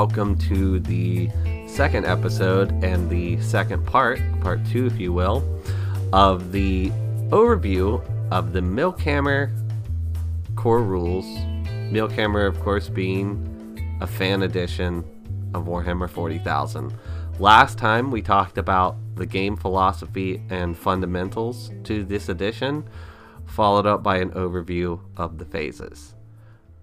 Welcome to the second episode and the second part, part two, if you will, of the overview of the Milkhammer core rules. Milkhammer, of course, being a fan edition of Warhammer 40,000. Last time we talked about the game philosophy and fundamentals to this edition, followed up by an overview of the phases.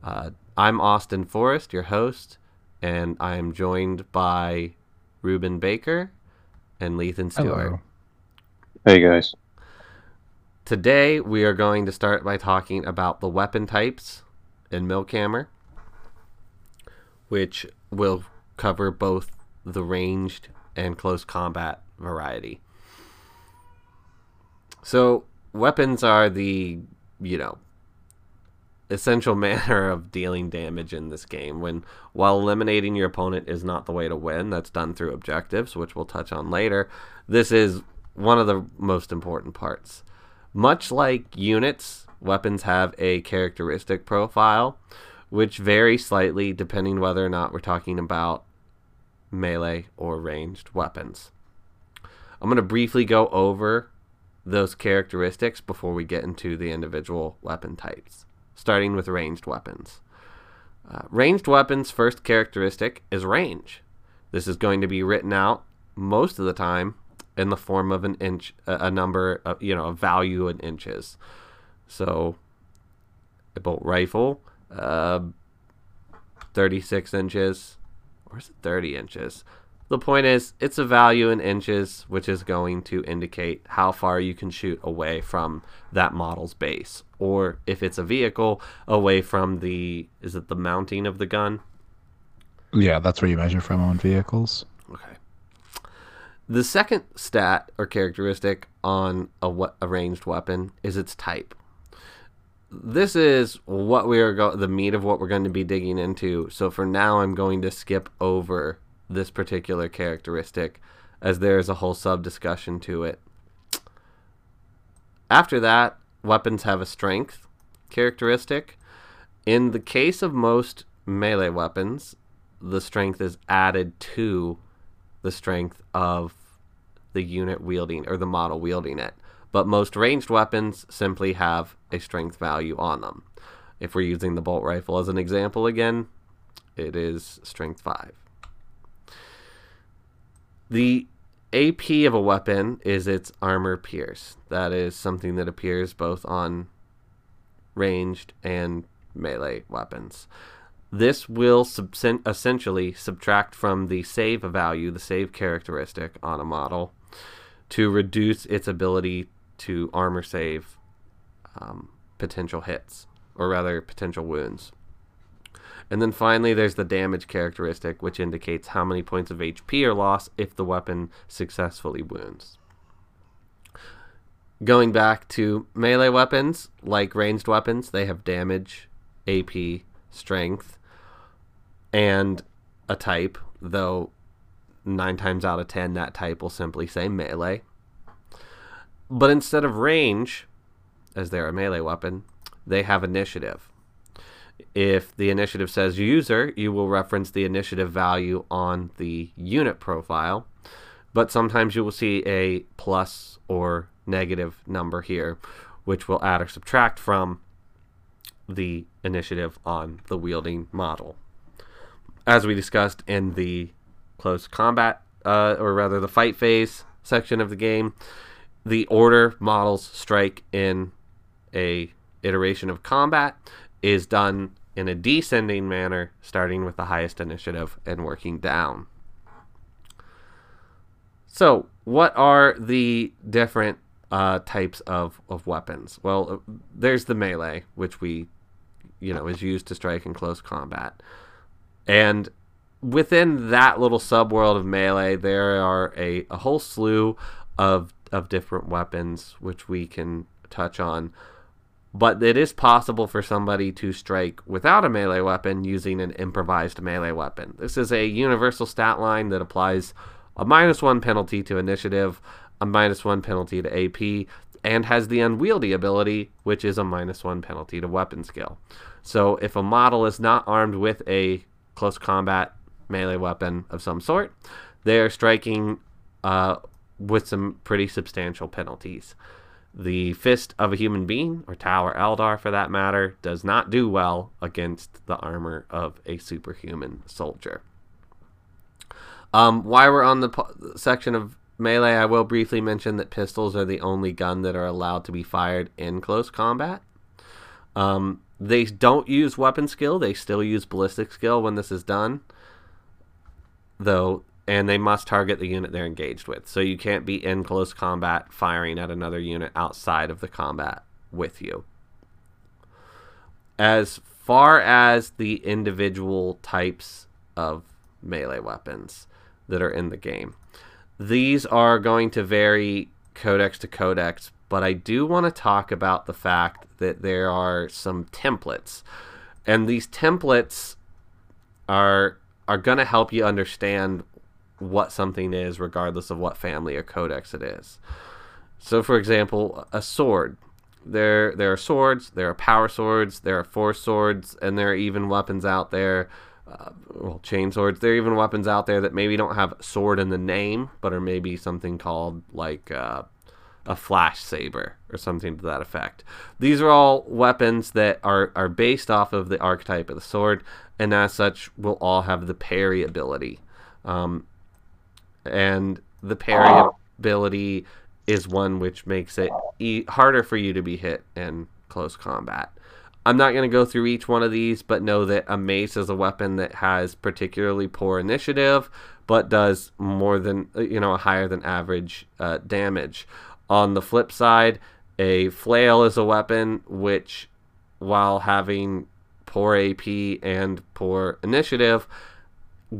Uh, I'm Austin Forrest, your host, and I am joined by Reuben Baker and Leithon Stewart. Hello. Hey guys. Today we are going to start by talking about the weapon types in Milkhammer, which will cover both the ranged and close combat variety. So, weapons are the, you know, essential manner of dealing damage in this game. When while eliminating your opponent is not the way to win that's done through objectives which we'll touch on later this is one of the most important parts. Much like units weapons have a characteristic profile which vary slightly depending whether or not we're talking about melee or ranged weapons. I'm going to briefly go over those characteristics before we get into the individual weapon types starting with ranged weapons. Uh, ranged weapons' first characteristic is range. This is going to be written out most of the time in the form of an inch, a, number, of, you know, a value in inches. So, a bolt rifle, uh, 36 inches, or is it 30 inches? The point is, it's a value in inches, which is going to indicate how far you can shoot away from that model's base. Or if it's a vehicle, away from the, is it the mounting of the gun? Yeah, that's where you measure from on vehicles. Okay. The second stat or characteristic on a, we- a ranged weapon is its type. This is what we are go- the meat of what we're going to be digging into. So for now, I'm going to skip over this particular characteristic as there is a whole sub discussion to it. After that, weapons have a strength characteristic. In the case of most melee weapons, the strength is added to the strength of the unit wielding or the model wielding it. But most ranged weapons simply have a strength value on them. If we're using the bolt rifle as an example again, it is strength 5. The AP of a weapon is its armor pierce. That is something that appears both on ranged and melee weapons. This will essentially subtract from the save value, the save characteristic on a model, to reduce its ability to armor save um, potential hits, or rather, potential wounds. And then finally, there's the damage characteristic, which indicates how many points of HP are lost if the weapon successfully wounds. Going back to melee weapons, like ranged weapons, they have damage, AP, strength, and a type, though nine times out of ten that type will simply say melee. But instead of range, as they're a melee weapon, they have initiative. If the initiative says user, you will reference the initiative value on the unit profile, but sometimes you will see a plus or negative number here, which will add or subtract from the initiative on the wielding model. As we discussed in the close combat, uh, or rather the fight phase section of the game, the order models strike in a iteration of combat is done in a descending manner, starting with the highest initiative and working down. So, what are the different uh, types of, of weapons? Well, uh, there's the melee, which we, you know, is used to strike in close combat. And within that little subworld of melee, there are a, a whole slew of, of different weapons, which we can touch on but it is possible for somebody to strike without a melee weapon using an improvised melee weapon. This is a universal stat line that applies a minus one penalty to initiative, a minus one penalty to AP, and has the unwieldy ability, which is a minus one penalty to weapon skill. So if a model is not armed with a close combat melee weapon of some sort, they are striking uh, with some pretty substantial penalties. The Fist of a Human Being, or Tower Eldar for that matter, does not do well against the armor of a superhuman soldier. Um, while we're on the po- section of melee, I will briefly mention that pistols are the only gun that are allowed to be fired in close combat. Um, they don't use weapon skill, they still use ballistic skill when this is done, though, and they must target the unit they're engaged with. So you can't be in close combat firing at another unit outside of the combat with you. As far as the individual types of melee weapons that are in the game, these are going to vary codex to codex, but I do want to talk about the fact that there are some templates. And these templates are are going to help you understand what something is regardless of what family or codex it is. So for example, a sword. There there are swords, there are power swords, there are force swords, and there are even weapons out there uh, well, chain swords. There are even weapons out there that maybe don't have sword in the name, but are maybe something called like uh, a flash saber or something to that effect. These are all weapons that are, are based off of the archetype of the sword, and as such, will all have the parry ability. Um, and the parry ability is one which makes it e- harder for you to be hit in close combat. I'm not going to go through each one of these, but know that a mace is a weapon that has particularly poor initiative, but does more than, you know, a higher than average uh, damage. On the flip side, a flail is a weapon which, while having poor AP and poor initiative,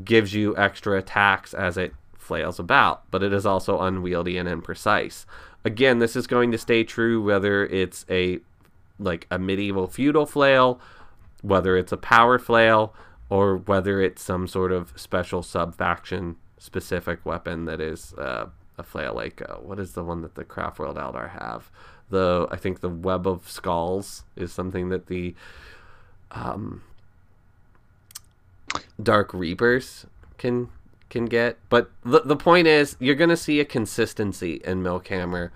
gives you extra attacks as it flails about, but it is also unwieldy and imprecise. Again, this is going to stay true whether it's a like a medieval feudal flail, whether it's a power flail, or whether it's some sort of special sub faction specific weapon that is uh, a flail. Like uh, what is the one that the Craftworld Eldar have? The I think the Web of Skulls is something that the um, Dark Reapers can can get. But the the point is, you're gonna see a consistency in Milkhammer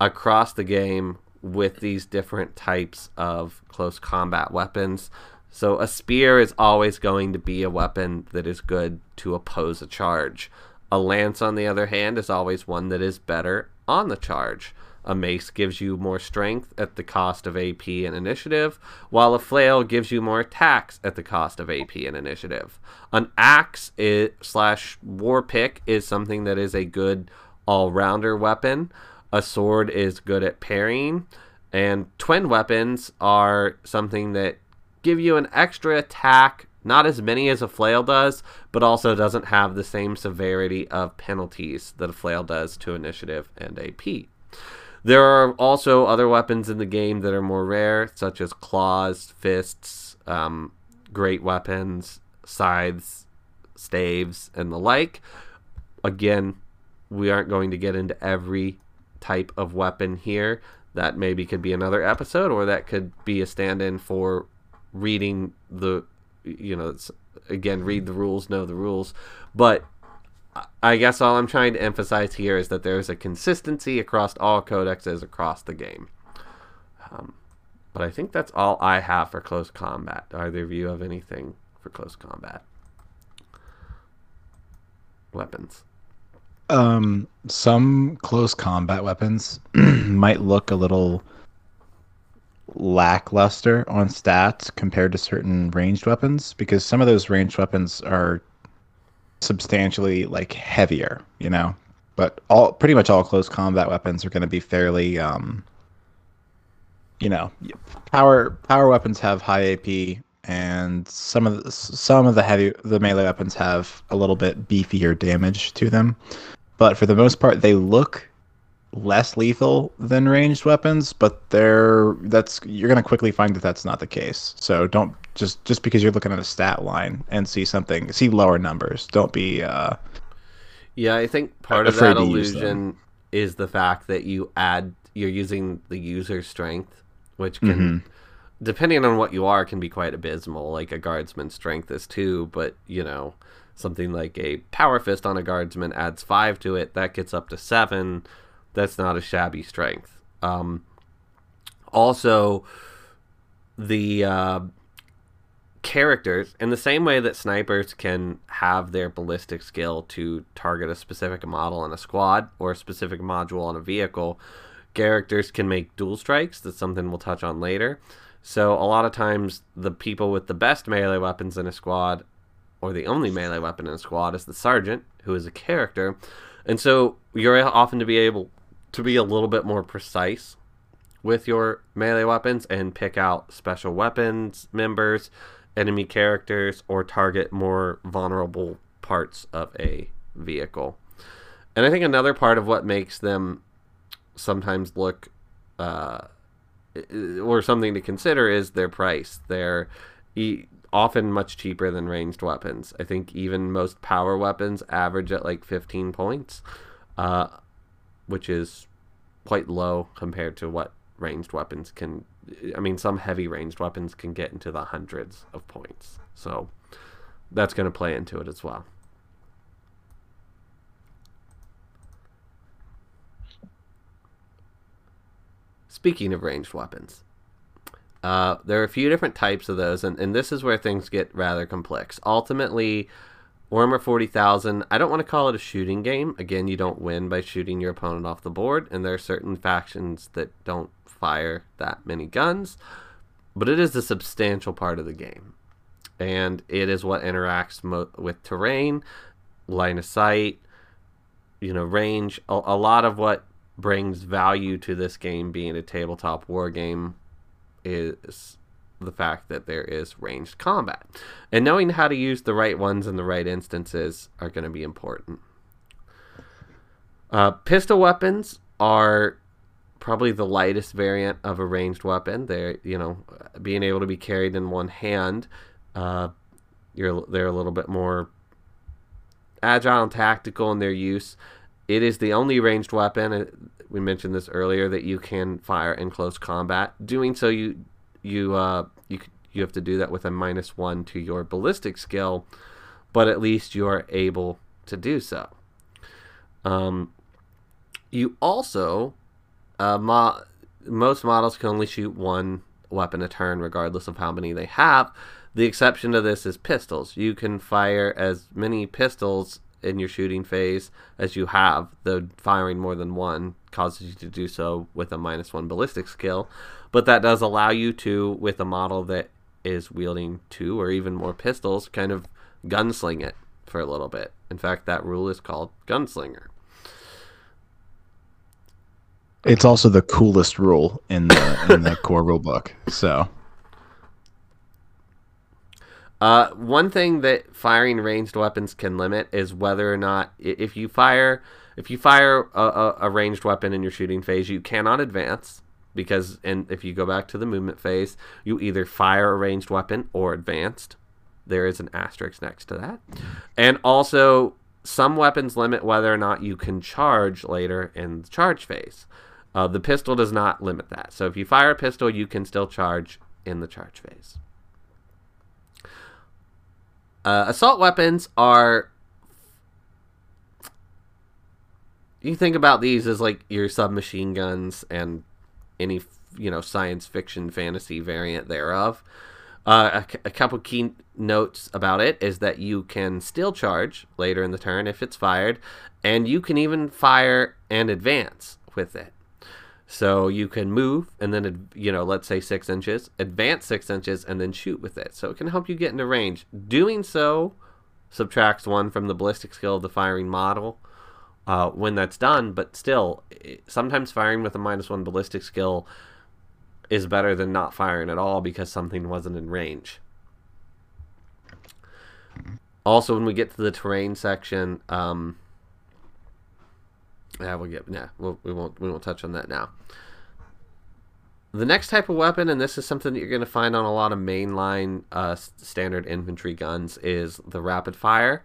across the game with these different types of close combat weapons. So a spear is always going to be a weapon that is good to oppose a charge. A lance, on the other hand, is always one that is better on the charge. A mace gives you more strength at the cost of AP and initiative, while a flail gives you more attacks at the cost of AP and initiative. An axe is, slash war pick is something that is a good all rounder weapon a sword is good at parrying, and twin weapons are something that give you an extra attack, not as many as a flail does, but also doesn't have the same severity of penalties that a flail does to initiative and AP. There are also other weapons in the game that are more rare, such as claws, fists, um, great weapons, scythes, staves, and the like. Again, we aren't going to get into every type of weapon here. That maybe could be another episode, or that could be a stand in for reading the, you know, again, read the rules, know the rules. But I guess all I'm trying to emphasize here is that there's a consistency across all codexes across the game. Um, but I think that's all I have for close combat. Either of you have anything for close combat? Weapons. Um, some close combat weapons might look a little lackluster on stats compared to certain ranged weapons because some of those ranged weapons are substantially like heavier, you know. But all pretty much all close combat weapons are going to be fairly um you know, power power weapons have high AP and some of the, some of the heavy the melee weapons have a little bit beefier damage to them but for the most part, they look less lethal than ranged weapons, but they're that's you're gonna quickly find that that's not the case. So don't just just because you're looking at a stat line and see something, see lower numbers. Don't be. Uh, yeah, I think part of that illusion is the fact that you add you're using the user strength, which can. Mm-hmm. depending on what you are, can be quite abysmal. Like a guardsman's strength is two, but you know, something like a power fist on a guardsman adds five to it. That gets up to seven. That's not a shabby strength. Um, also, the uh, characters, in the same way that snipers can have their ballistic skill to target a specific model in a squad or a specific module on a vehicle, characters can make dual strikes. That's something we'll touch on later. So a lot of times, the people with the best melee weapons in a squad, or the only melee weapon in a squad, is the sergeant, who is a character, and so you're often to be able to be a little bit more precise with your melee weapons and pick out special weapons members, enemy characters, or target more vulnerable parts of a vehicle. And I think another part of what makes them sometimes look uh, or something to consider is their price. They're often much cheaper than ranged weapons. I think even most power weapons average at like 15 points, uh, which is quite low compared to what ranged weapons can. I mean, some heavy ranged weapons can get into the hundreds of points. So that's going to play into it as well. Speaking of ranged weapons, uh, there are a few different types of those, and, and this is where things get rather complex. Ultimately, Warhammer 40,000, I don't want to call it a shooting game. Again, you don't win by shooting your opponent off the board, and there are certain factions that don't fire that many guns, but it is a substantial part of the game. And it is what interacts mo- with terrain, line of sight, you know, range. A, a lot of what brings value to this game being a tabletop war game is the fact that there is ranged combat. And knowing how to use the right ones in the right instances are going to be important. Uh, pistol weapons are probably the lightest variant of a ranged weapon. They're, you know, being able to be carried in one hand. Uh, you're, they're a little bit more agile and tactical in their use. It is the only ranged weapon. Uh, we mentioned this earlier that you can fire in close combat. Doing so, you you uh, you you have to do that with a minus one to your ballistic skill, but at least you are able to do so. Um, you also uh, mo- most models can only shoot one weapon a turn, regardless of how many they have. The exception to this is pistols. You can fire as many pistols in your shooting phase as you have, though firing more than one causes you to do so with a minus one ballistic skill. But that does allow you to, with a model that is wielding two or even more pistols, kind of gunsling it for a little bit. In fact, that rule is called gunslinger. It's also the coolest rule in the in the core rulebook. So Uh, one thing that firing ranged weapons can limit is whether or not if you fire if you fire a, a, a, ranged weapon in your shooting phase, you cannot advance because and if you go back to the movement phase, you either fire a ranged weapon or advanced. There is an asterisk next to that, and also some weapons limit whether or not you can charge later in the charge phase. Uh, the pistol does not limit that. So if you fire a pistol, you can still charge in the charge phase. Uh, assault weapons are. You think about these as like your submachine guns and any you know science fiction fantasy variant thereof. Uh, a, a couple key notes about it is that you can still charge later in the turn if it's fired, and you can even fire and advance with it. So you can move and then, you know, let's say six inches, advance six inches, and then shoot with it. So it can help you get into range. Doing so subtracts one from the ballistic skill of the firing model uh, when that's done, but still, sometimes firing with a minus one ballistic skill is better than not firing at all because something wasn't in range. Also, when we get to the terrain section, um, yeah, we'll get. Yeah, we'll, we won't. We won't touch on that now. The next type of weapon, and this is something that you're going to find on a lot of mainline uh, standard infantry guns, is the rapid fire.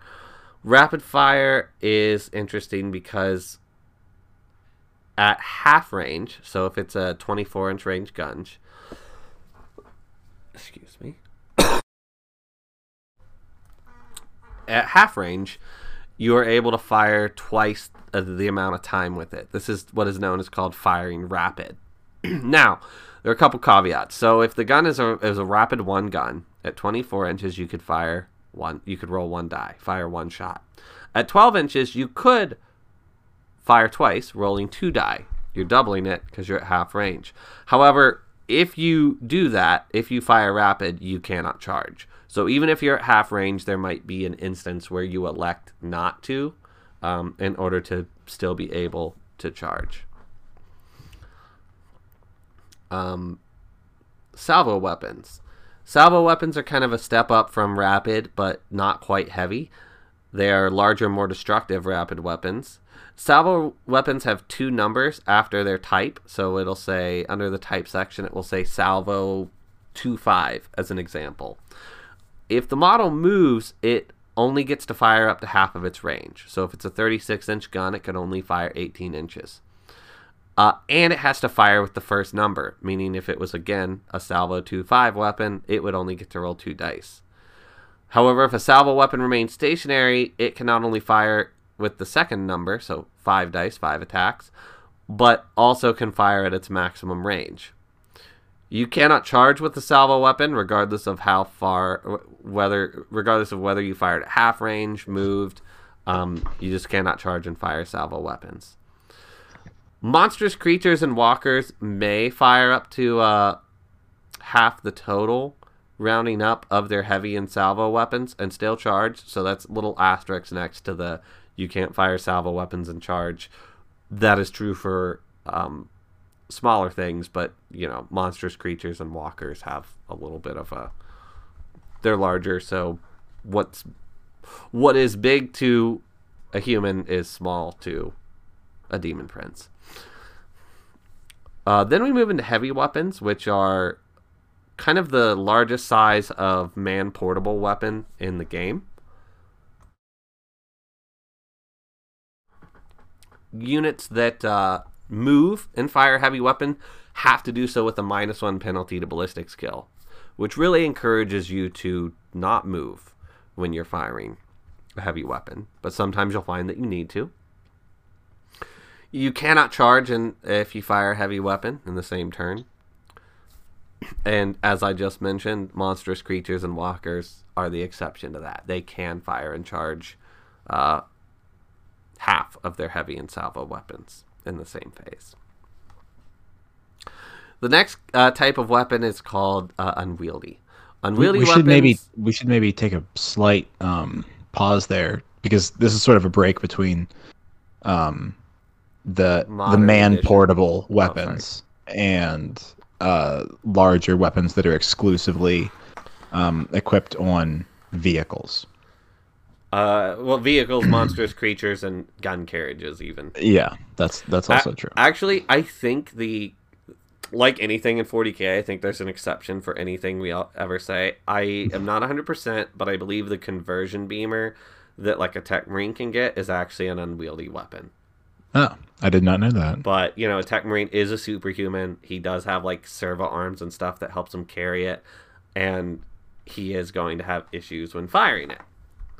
Rapid fire is interesting because at half range, so if it's a 24 inch range gun, excuse me. At half range, you are able to fire twice the amount of time with it. This is what is known as called firing rapid. now, there are a couple caveats. So if the gun is a is a rapid one gun at 24 inches, you could fire one. You could roll one die, fire one shot. At 12 inches, you could fire twice, rolling two die. You're doubling it because you're at half range. However, if you do that, if you fire rapid, you cannot charge. So even if you're at half range, there might be an instance where you elect not to um, in order to still be able to charge. Um, salvo weapons. Salvo weapons are kind of a step up from rapid, but not quite heavy. They are larger, more destructive rapid weapons. Salvo weapons have two numbers after their type, so it'll say under the type section, it will say salvo 25 as an example. If the model moves, it only gets to fire up to half of its range. So if it's a 36 inch gun, it can only fire 18 inches. Uh, and it has to fire with the first number, meaning if it was again a salvo 2-5 weapon, it would only get to roll two dice. However, if a salvo weapon remains stationary, it can not only fire with the second number, so five dice, five attacks, but also can fire at its maximum range. You cannot charge with the salvo weapon, regardless of how far, whether regardless of whether you fired at half range, moved. Um, you just cannot charge and fire salvo weapons. Monstrous creatures and walkers may fire up to uh, half the total, rounding up of their heavy and salvo weapons, and still charge. So that's little asterisks next to the you can't fire salvo weapons and charge. That is true for um, smaller things, but you know, monstrous creatures and walkers have a little bit of a. They're larger, so what's what is big to a human is small to a demon prince. Uh, then we move into heavy weapons, which are kind of the largest size of man portable weapon in the game. Units that uh, move and fire heavy weapon have to do so with a minus one penalty to ballistic skill, which really encourages you to not move when you're firing a heavy weapon. But sometimes you'll find that you need to. You cannot charge in, if you fire a heavy weapon in the same turn. And as I just mentioned, monstrous creatures and walkers are the exception to that. They can fire and charge uh, half of their heavy and salvo weapons in the same phase. The next uh, type of weapon is called uh, unwieldy. Unwieldy we, we should maybe we should maybe take a slight um, pause there because this is sort of a break between um, the Modern the man edition. portable weapons and uh, larger weapons that are exclusively um, equipped on vehicles. Uh, well, vehicles, monstrous creatures, and gun carriages, even. Yeah, that's that's also A- true. Actually, I think the like anything in 40k, I think there's an exception for anything we all ever say. I am not 100%, but I believe the conversion beamer that like a tech marine can get is actually an unwieldy weapon. Oh, I did not know that. But you know, tech marine is a superhuman. He does have like servo arms and stuff that helps him carry it, and he is going to have issues when firing it.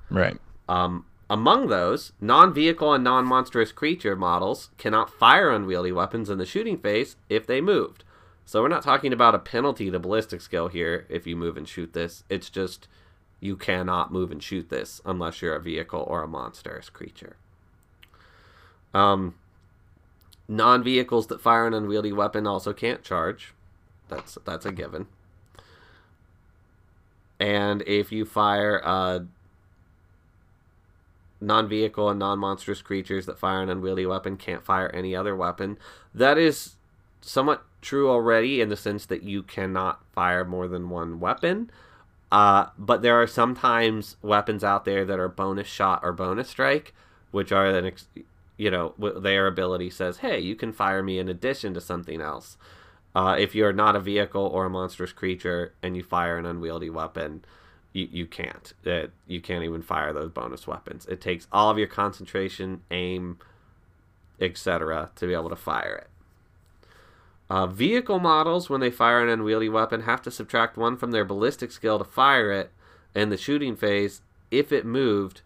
Right. Um, among those, non-vehicle and non-monstrous creature models cannot fire unwieldy weapons in the shooting phase if they moved. So we're not talking about a penalty to ballistic skill here if you move and shoot this. It's just you cannot move and shoot this unless you're a vehicle or a monstrous creature. Um, non-vehicles that fire an unwieldy weapon also can't charge. That's that's a given. And if you fire a non-vehicle and non-monstrous creatures that fire an unwieldy weapon can't fire any other weapon. That is somewhat true already in the sense that you cannot fire more than one weapon. Uh, but there are sometimes weapons out there that are bonus shot or bonus strike, which are an ex- you know their ability says, hey, you can fire me in addition to something else. Uh, if you're not a vehicle or a monstrous creature and you fire an unwieldy weapon, you, you can't. Uh, you can't even fire those bonus weapons. It takes all of your concentration, aim, etc., to be able to fire it. Uh, vehicle models, when they fire an unwieldy weapon, have to subtract one from their ballistic skill to fire it in the shooting phase if it moved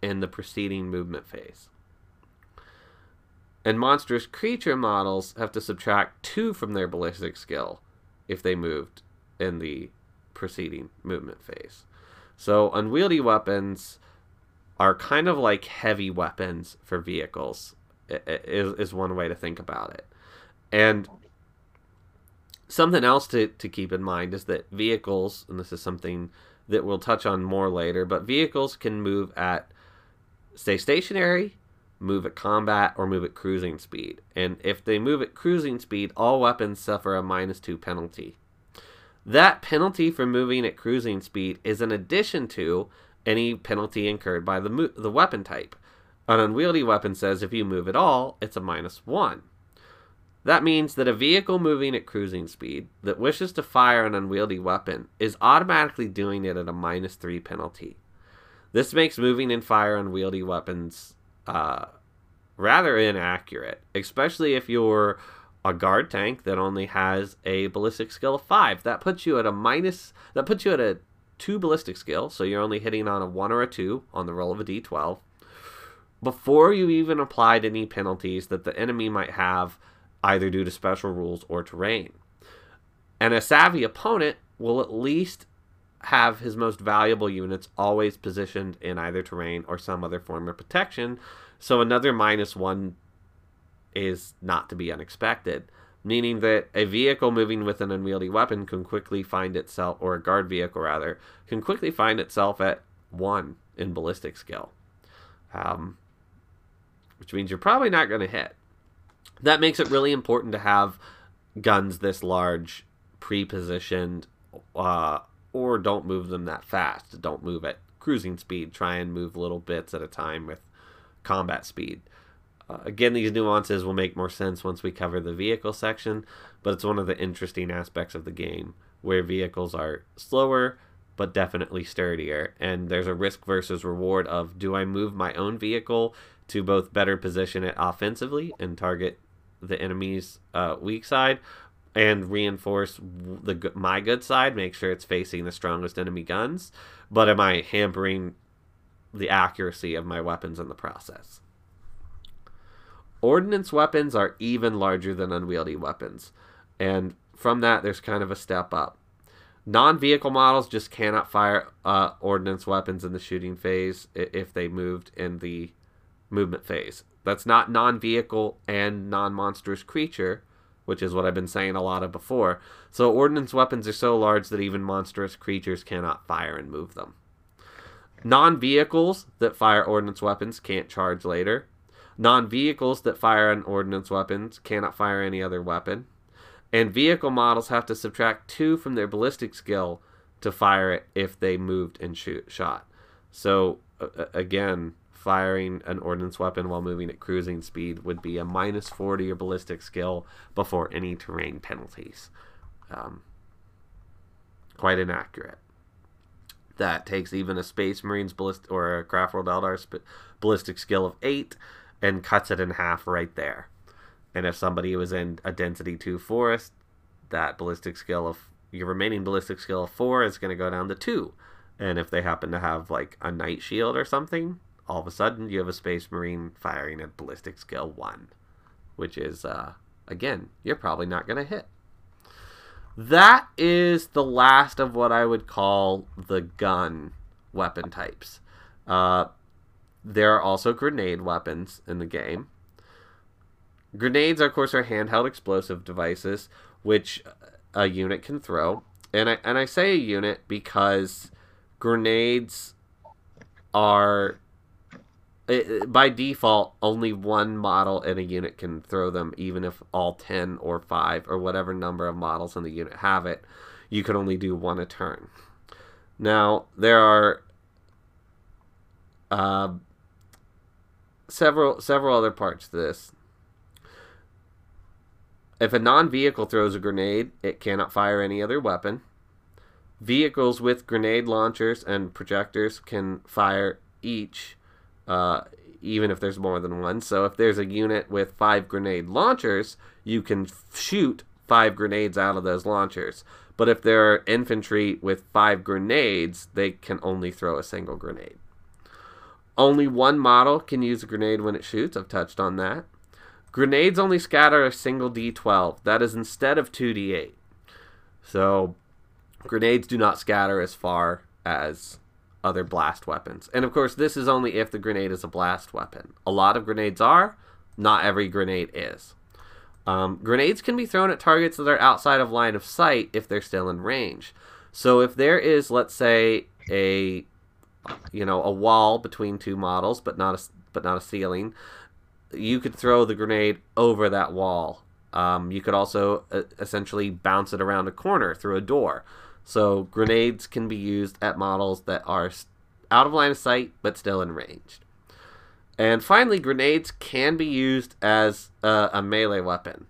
in the preceding movement phase. And monstrous creature models have to subtract two from their ballistic skill if they moved in the preceding movement phase. So unwieldy weapons are kind of like heavy weapons for vehicles is, is one way to think about it. And something else to, to keep in mind is that vehicles, and this is something that we'll touch on more later, but vehicles can move at stay stationary, move at combat, or move at cruising speed. And if they move at cruising speed, all weapons suffer a minus two penalty. That penalty for moving at cruising speed is in addition to any penalty incurred by the, the weapon type. An unwieldy weapon says if you move at all, it's a minus one. That means that a vehicle moving at cruising speed that wishes to fire an unwieldy weapon is automatically doing it at a minus three penalty. This makes moving and fire unwieldy weapons uh, rather inaccurate, especially if you're a guard tank that only has a ballistic skill of five. That puts you at a minus. That puts you at a two ballistic skill, so you're only hitting on a one or a two on the roll of a d12 before you even applied any penalties that the enemy might have either due to special rules or terrain. And a savvy opponent will at least have his most valuable units always positioned in either terrain or some other form of protection, so another minus one is not to be unexpected, meaning that a vehicle moving with an unwieldy weapon can quickly find itself, or a guard vehicle rather, can quickly find itself at one in ballistic skill. Um, which means you're probably not going to hit. That makes it really important to have guns this large pre-positioned uh, or don't move them that fast. Don't move at cruising speed. Try and move little bits at a time with combat speed. Uh, again, these nuances will make more sense once we cover the vehicle section, but it's one of the interesting aspects of the game where vehicles are slower but definitely sturdier. And there's a risk versus reward of do I move my own vehicle to both better position it offensively and target the enemy's uh, weak side, and reinforce the my good side, make sure it's facing the strongest enemy guns. But am I hampering the accuracy of my weapons in the process? Ordnance weapons are even larger than unwieldy weapons, and from that, there's kind of a step up. Non-vehicle models just cannot fire uh, ordnance weapons in the shooting phase if they moved in the movement phase. That's not non vehicle and non monstrous creature, which is what I've been saying a lot of before. So, ordnance weapons are so large that even monstrous creatures cannot fire and move them. Non vehicles that fire ordnance weapons can't charge later. Non vehicles that fire an ordnance weapons cannot fire any other weapon. And vehicle models have to subtract two from their ballistic skill to fire it if they moved and shoot shot. So uh, again, firing an ordnance weapon while moving at cruising speed would be a minus 40 or ballistic skill before any terrain penalties. Um, quite inaccurate. That takes even a Space Marines ballist or a Craft World Eldar sp- ballistic skill of 8 and cuts it in half right there. And if somebody was in a density 2 forest, that ballistic skill of your remaining ballistic skill of 4 is going to go down to 2. And if they happen to have like a night shield or something, all of a sudden you have a space marine firing at ballistic skill 1 which is uh, again you're probably not going to hit. That is the last of what i would call the gun weapon types. Uh, there are also grenade weapons in the game. Grenades of course are handheld explosive devices which a unit can throw. And I, and I say a unit because grenades are it, by default, only one model in a unit can throw them, even if all 10 or 5 or whatever number of models in the unit have it. You can only do one a turn. Now, there are uh, several several other parts to this. If a non-vehicle throws a grenade, it cannot fire any other weapon. Vehicles with grenade launchers and projectors can fire each uh, even if there's more than one. So if there's a unit with five grenade launchers, you can shoot five grenades out of those launchers. But if there are infantry with five grenades, they can only throw a single grenade. Only one model can use a grenade when it shoots. I've touched on that. Grenades only scatter a single D12. That is instead of 2D8. So grenades do not scatter as far as other blast weapons. And of course, this is only if the grenade is a blast weapon. A lot of grenades are, not every grenade is. Um, grenades can be thrown at targets that are outside of line of sight if they're still in range. So if there is, let's say, a you know a wall between two models, but not a but not a ceiling, you could throw the grenade over that wall. Um, you could also uh, essentially bounce it around a corner through a door. So grenades can be used at models that are out of line of sight but still in range. And finally, grenades can be used as a, melee weapon.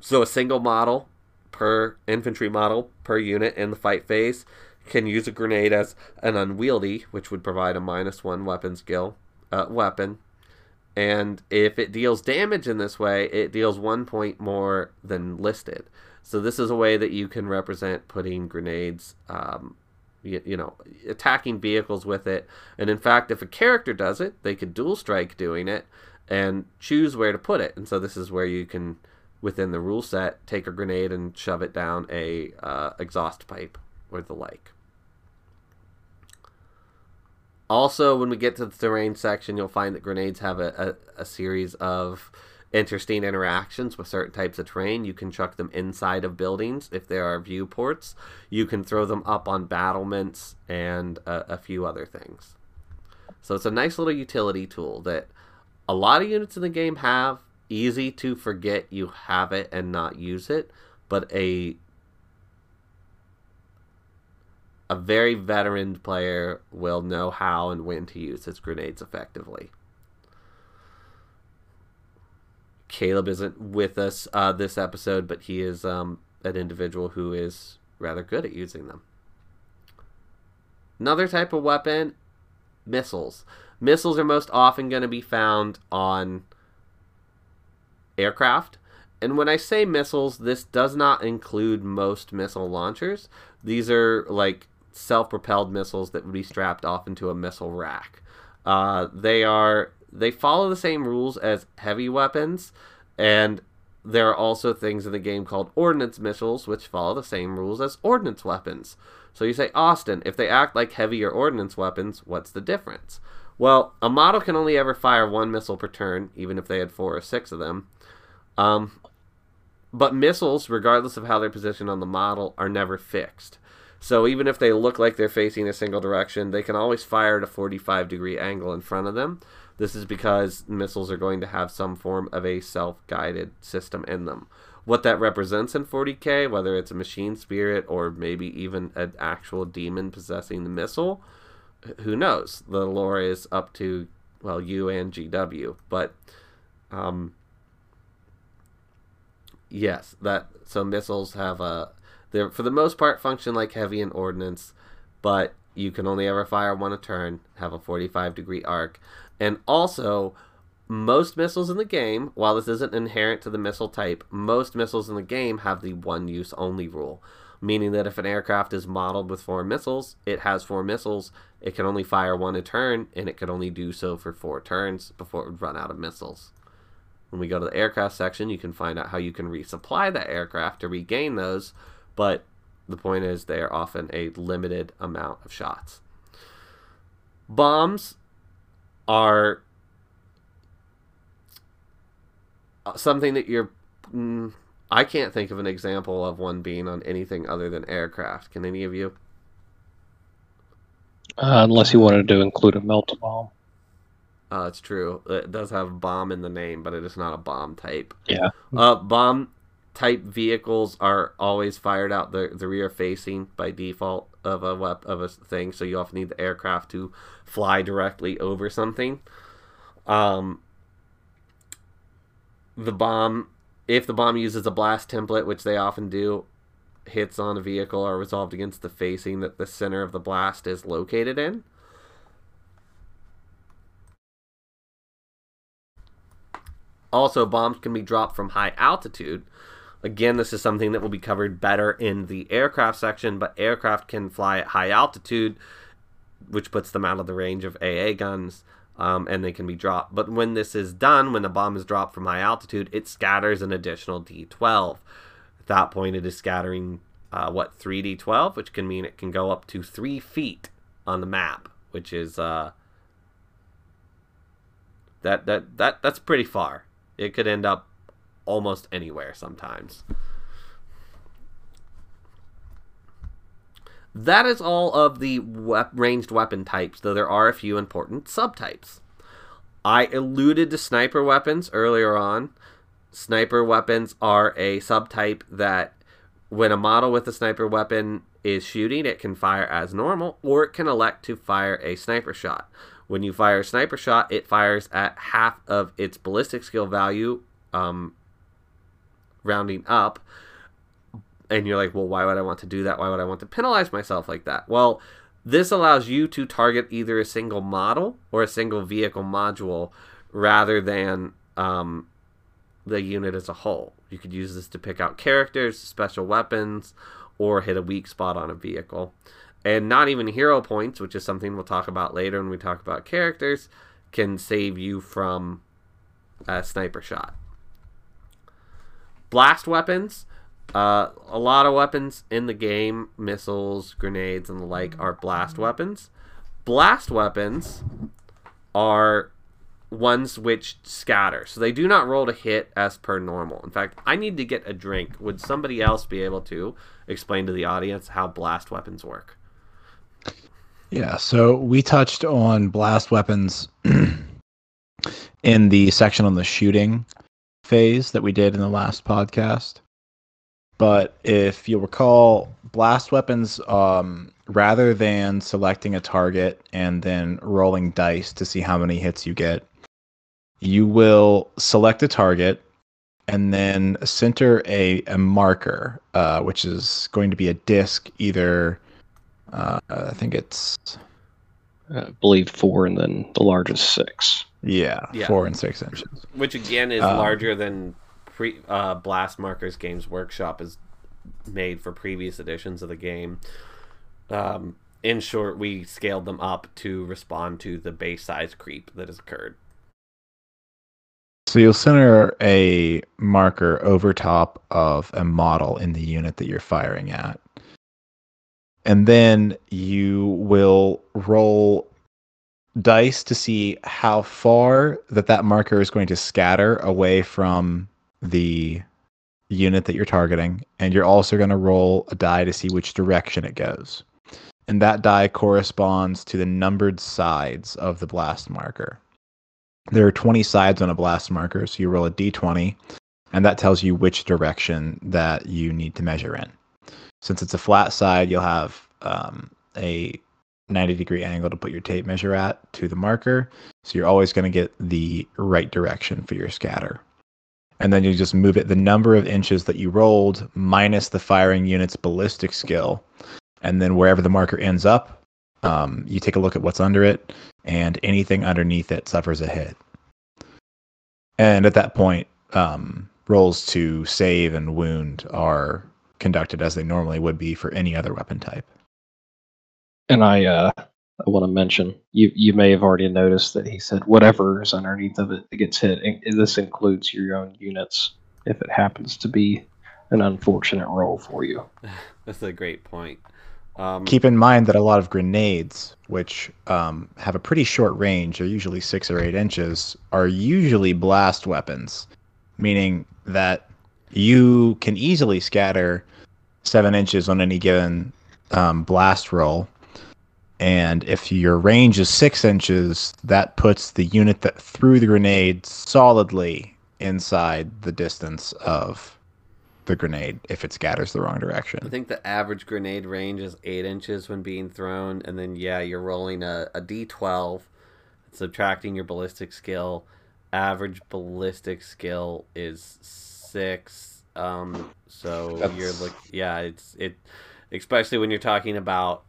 So a single model per infantry model per unit in the fight phase can use a grenade as an unwieldy, which would provide a minus one weapon skill uh, weapon. And if it deals damage in this way, it deals one point more than listed. So this is a way that you can represent putting grenades um, you, you know, attacking vehicles with it. And in fact, if a character does it, they could dual strike doing it and choose where to put it. And so this is where you can, within the rule set, take a grenade and shove it down a uh, exhaust pipe or the like. Also, when we get to the terrain section, you'll find that grenades have a, a, a series of interesting interactions with certain types of terrain. You can chuck them inside of buildings if there are viewports. You can throw them up on battlements and a, a few other things. So it's a nice little utility tool that a lot of units in the game have. Easy to forget you have it and not use it, but a a very veteran player will know how and when to use his grenades effectively. Caleb isn't with us uh, this episode, but he is um, an individual who is rather good at using them. Another type of weapon missiles. Missiles are most often going to be found on aircraft. And when I say missiles, this does not include most missile launchers. These are like self propelled missiles that would be strapped off into a missile rack. Uh, they are they follow the same rules as heavy weapons, and there are also things in the game called ordnance missiles, which follow the same rules as ordnance weapons. So you say, Austin, if they act like heavier ordnance weapons, what's the difference? Well, a model can only ever fire one missile per turn, even if they had four or six of them. Um, but missiles, regardless of how they're positioned on the model, are never fixed. So even if they look like they're facing a single direction, they can always fire at a 45 degree angle in front of them. This is because missiles are going to have some form of a self guided system in them. What that represents in 40k, whether it's a machine spirit or maybe even an actual demon possessing the missile, who knows? The lore is up to, well, you and GW. But, um, yes, that, so missiles have a, they're for the most part function like heavy and ordnance, but you can only ever fire one a turn, have a 45 degree arc. And also, most missiles in the game, while this isn't inherent to the missile type, most missiles in the game have the one use only rule. Meaning that if an aircraft is modeled with four missiles, it has four missiles, it can only fire one a turn, and it can only do so for four turns before it would run out of missiles. When we go to the aircraft section, you can find out how you can resupply that aircraft to regain those, but the point is they are often a limited amount of shots. Bombs are something that you're. Mm, I can't think of an example of one being on anything other than aircraft. Can any of you? Uh, unless you wanted to include a melt bomb. Uh, it's true. It does have bomb in the name, but it is not a bomb type. Yeah. Uh, bomb type vehicles are always fired out the, the rear facing by default of a wep- of a thing, so you often need the aircraft to fly directly over something. Um, the bomb, if the bomb uses a blast template, which they often do, hits on a vehicle are resolved against the facing that the center of the blast is located in. Also, bombs can be dropped from high altitude, Again, this is something that will be covered better in the aircraft section, but aircraft can fly at high altitude, which puts them out of the range of AA guns, um, and they can be dropped. But when this is done, when the bomb is dropped from high altitude, it scatters an additional D12. At that point, it is scattering uh, what 3d12, which can mean it can go up to three feet on the map, which is uh, that that that that's pretty far. It could end up almost anywhere sometimes. That is all of the wep- ranged weapon types, though there are a few important subtypes. I alluded to sniper weapons earlier on. Sniper weapons are a subtype that when a model with a sniper weapon is shooting, it can fire as normal, or it can elect to fire a sniper shot. When you fire a sniper shot, it fires at half of its ballistic skill value, um, rounding up. And you're like, well, why would I want to do that? Why would I want to penalize myself like that? Well, this allows you to target either a single model or a single vehicle module rather than um, the unit as a whole. You could use this to pick out characters, special weapons, or hit a weak spot on a vehicle. And not even hero points, which is something we'll talk about later when we talk about characters, can save you from a sniper shot. Blast weapons. Uh, a lot of weapons in the game, missiles, grenades, and the like, are blast weapons. Blast weapons are ones which scatter. So they do not roll to hit as per normal. In fact, I need to get a drink. Would somebody else be able to explain to the audience how blast weapons work? Yeah, so we touched on blast weapons in the section on the shooting phase that we did in the last podcast. But if you'll recall, blast weapons, um, rather than selecting a target and then rolling dice to see how many hits you get, you will select a target and then center a, a marker, uh, which is going to be a disc, either, uh, I think it's, I believe four, and then the largest six. yeah, Yeah. four and six inches. Which again is Um, larger than pre uh, Blast Markers Games Workshop is made for previous editions of the game. Um, in short, we scaled them up to respond to the base size creep that has occurred. So you'll center a marker over top of a model in the unit that you're firing at. And then you will roll dice to see how far that that marker is going to scatter away from the unit that you're targeting. And you're also going to roll a die to see which direction it goes. And that die corresponds to the numbered sides of the blast marker there are 20 sides on a blast marker so you roll a d20 and that tells you which direction that you need to measure in since it's a flat side you'll have um, a 90 degree angle to put your tape measure at to the marker so you're always going to get the right direction for your scatter and then you just move it the number of inches that you rolled minus the firing unit's ballistic skill and then wherever the marker ends up um, you take a look at what's under it and anything underneath it suffers a hit. And at that point, um, rolls to save and wound are conducted as they normally would be for any other weapon type. And I, uh, I want to mention you. You may have already noticed that he said whatever is underneath of it that gets hit. And this includes your own units if it happens to be an unfortunate roll for you. That's a great point. Um, Keep in mind that a lot of grenades, which um, have a pretty short range, are usually six or eight inches, are usually blast weapons, meaning that you can easily scatter seven inches on any given um, blast roll. And if your range is six inches, that puts the unit that threw the grenade solidly inside the distance of the grenade if it scatters the wrong direction. I think the average grenade range is eight inches when being thrown, and then yeah, you're rolling a, a d12, subtracting your ballistic skill. Average ballistic skill is six. Um, so you're That's- look, yeah, it's it, especially when you're talking about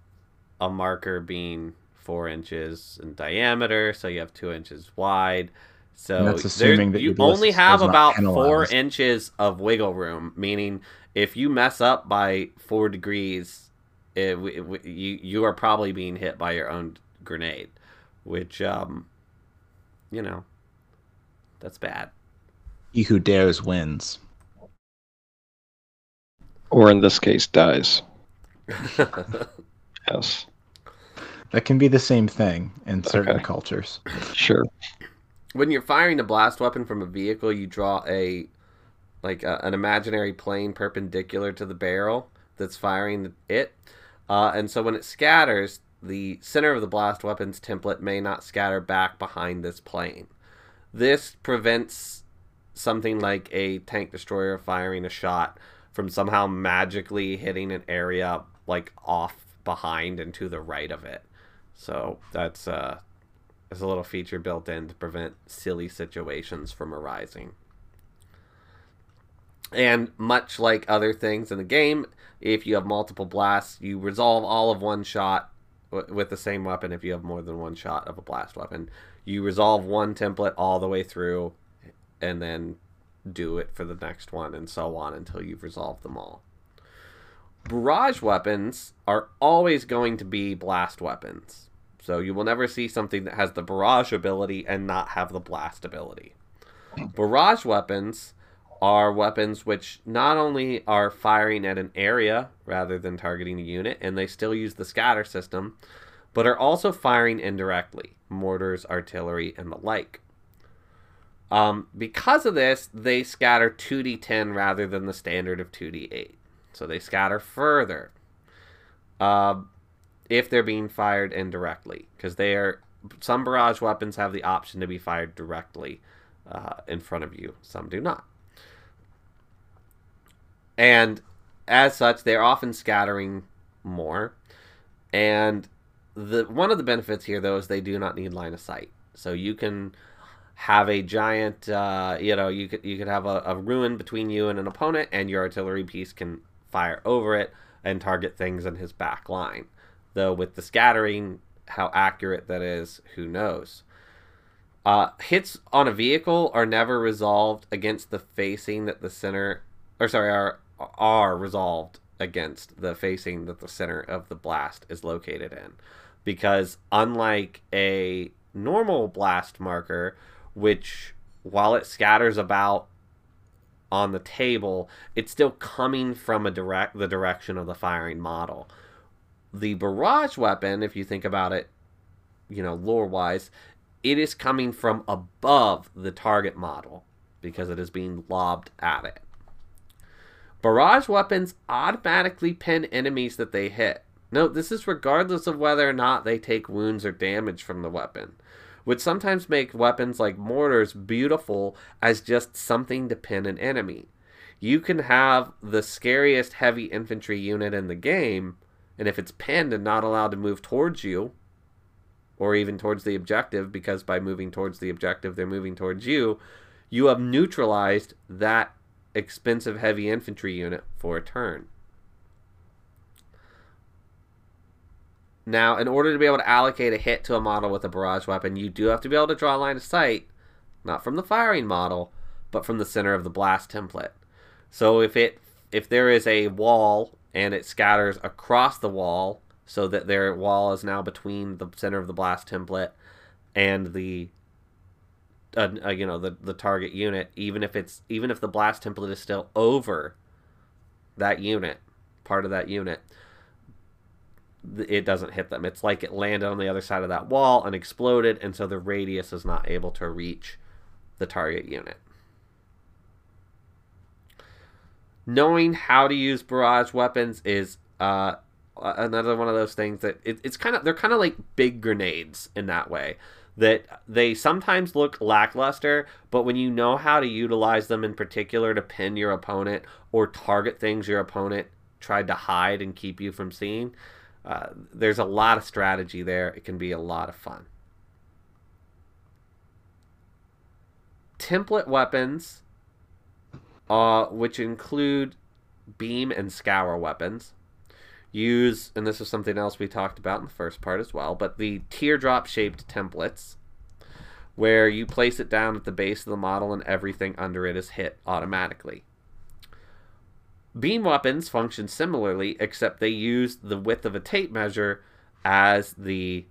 a marker being four inches in diameter, so you have two inches wide. So And that's assuming that you only have is not about four inches of wiggle room, meaning if you mess up by four degrees, it, w- w- you you are probably being hit by your own grenade, which um, you know, that's bad. He who dares wins. Or in this case, dies. Yes. That can be the same thing in certain Okay. cultures. Sure. when you're firing a blast weapon from a vehicle, you draw a like a, an imaginary plane perpendicular to the barrel that's firing it. Uh, and so when it scatters, the center of the blast weapon's template may not scatter back behind this plane. This prevents something like a tank destroyer firing a shot from somehow magically hitting an area like off behind and to the right of it. So that's uh there's a little feature built in to prevent silly situations from arising. And much like other things in the game, if you have multiple blasts, you resolve all of one shot w- with the same weapon if you have more than one shot of a blast weapon. You resolve one template all the way through and then do it for the next one and so on until you've resolved them all. Barrage weapons are always going to be blast weapons. So you will never see something that has the barrage ability and not have the blast ability. Barrage weapons are weapons which not only are firing at an area rather than targeting a unit, and they still use the scatter system, but are also firing indirectly mortars, artillery, and the like. Um, because of this, they scatter 2d10 rather than the standard of 2d8. So they scatter further. Uh, if they're being fired indirectly, because they are some barrage weapons have the option to be fired directly uh, in front of you. Some do not, and as such, they're often scattering more. And the one of the benefits here, though, is they do not need line of sight, so you can have a giant, uh, you know, you could you could have a, a ruin between you and an opponent, and your artillery piece can fire over it and target things in his back line. Though with the scattering, how accurate that is, who knows? Uh, hits on a vehicle are never resolved against the facing that the center, or sorry, are are resolved against the facing that the center of the blast is located in, because unlike a normal blast marker, which while it scatters about on the table, it's still coming from a direct the direction of the firing model the barrage weapon, if you think about it, you know, lore wise, it is coming from above the target model because it is being lobbed at it. Barrage weapons automatically pin enemies that they hit. Note, this is regardless of whether or not they take wounds or damage from the weapon, which sometimes make weapons like mortars beautiful as just something to pin an enemy. You can have the scariest heavy infantry unit in the game, and if it's pinned and not allowed to move towards you, or even towards the objective, because by moving towards the objective, they're moving towards you, you have neutralized that expensive heavy infantry unit for a turn. Now, in order to be able to allocate a hit to a model with a barrage weapon, you do have to be able to draw a line of sight, not from the firing model, but from the center of the blast template. So if it if there is a wall and it scatters across the wall so that their wall is now between the center of the blast template and the uh, uh, you know the the target unit even if it's even if the blast template is still over that unit part of that unit it doesn't hit them. It's like it landed on the other side of that wall and exploded and so the radius is not able to reach the target unit. Knowing how to use barrage weapons is uh, another one of those things that it, it's kind of they're kind of like big grenades in that way that they sometimes look lackluster but when you know how to utilize them in particular to pin your opponent or target things your opponent tried to hide and keep you from seeing uh, there's a lot of strategy there it can be a lot of fun template weapons uh, which include beam and scour weapons. Use, and this is something else we talked about in the first part as well, but the teardrop shaped templates, where you place it down at the base of the model and everything under it is hit automatically. Beam weapons function similarly, except they use the width of a tape measure as the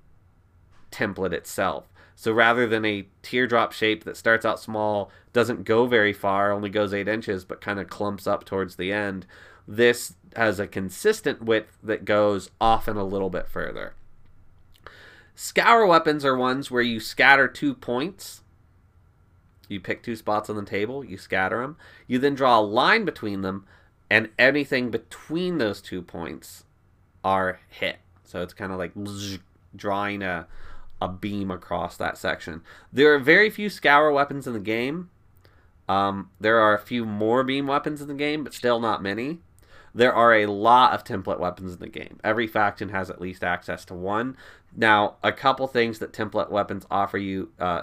template itself. So rather than a teardrop shape that starts out small, doesn't go very far, only goes 8 inches, but kind of clumps up towards the end, this has a consistent width that goes often a little bit further. Scour weapons are ones where you scatter two points. You pick two spots on the table, you scatter them. You then draw a line between them, and anything between those two points are hit. So it's kind of like drawing a, a beam across that section. There are very few scour weapons in the game. Um, there are a few more beam weapons in the game, but still not many. There are a lot of template weapons in the game. Every faction has at least access to one. Now, a couple things that template weapons offer you uh,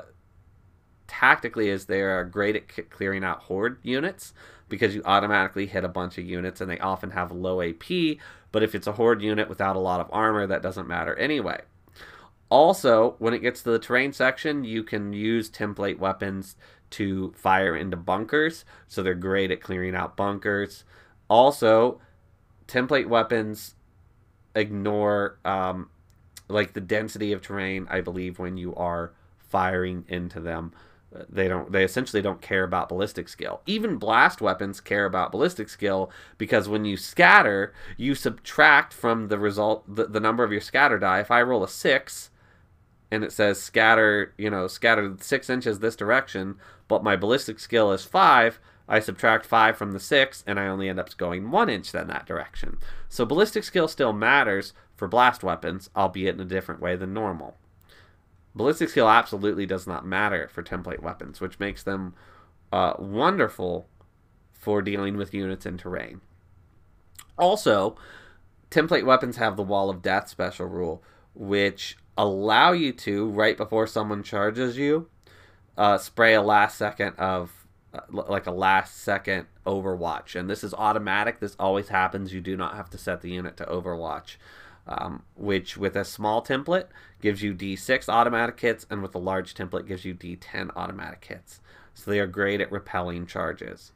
tactically is they are great at clearing out horde units because you automatically hit a bunch of units and they often have low AP. But if it's a horde unit without a lot of armor, that doesn't matter anyway. Also, when it gets to the terrain section, you can use template weapons to fire into bunkers, so they're great at clearing out bunkers. Also, template weapons ignore um, like the density of terrain. I believe when you are firing into them, they don't. They essentially don't care about ballistic skill. Even blast weapons care about ballistic skill because when you scatter, you subtract from the result the, the number of your scatter die. If I roll a six, and it says scatter, you know, scatter six inches this direction, but my ballistic skill is five, I subtract five from the six, and I only end up going one inch in that direction. So ballistic skill still matters for blast weapons, albeit in a different way than normal. Ballistic skill absolutely does not matter for template weapons, which makes them uh, wonderful for dealing with units in terrain. Also, template weapons have the Wall of Death special rule, which allow you to, right before someone charges you, uh, spray a last second of, uh, like a last second overwatch. And this is automatic. This always happens. You do not have to set the unit to overwatch. Um, which with a small template gives you D6 automatic hits, and with a large template gives you D10 automatic hits. So they are great at repelling charges.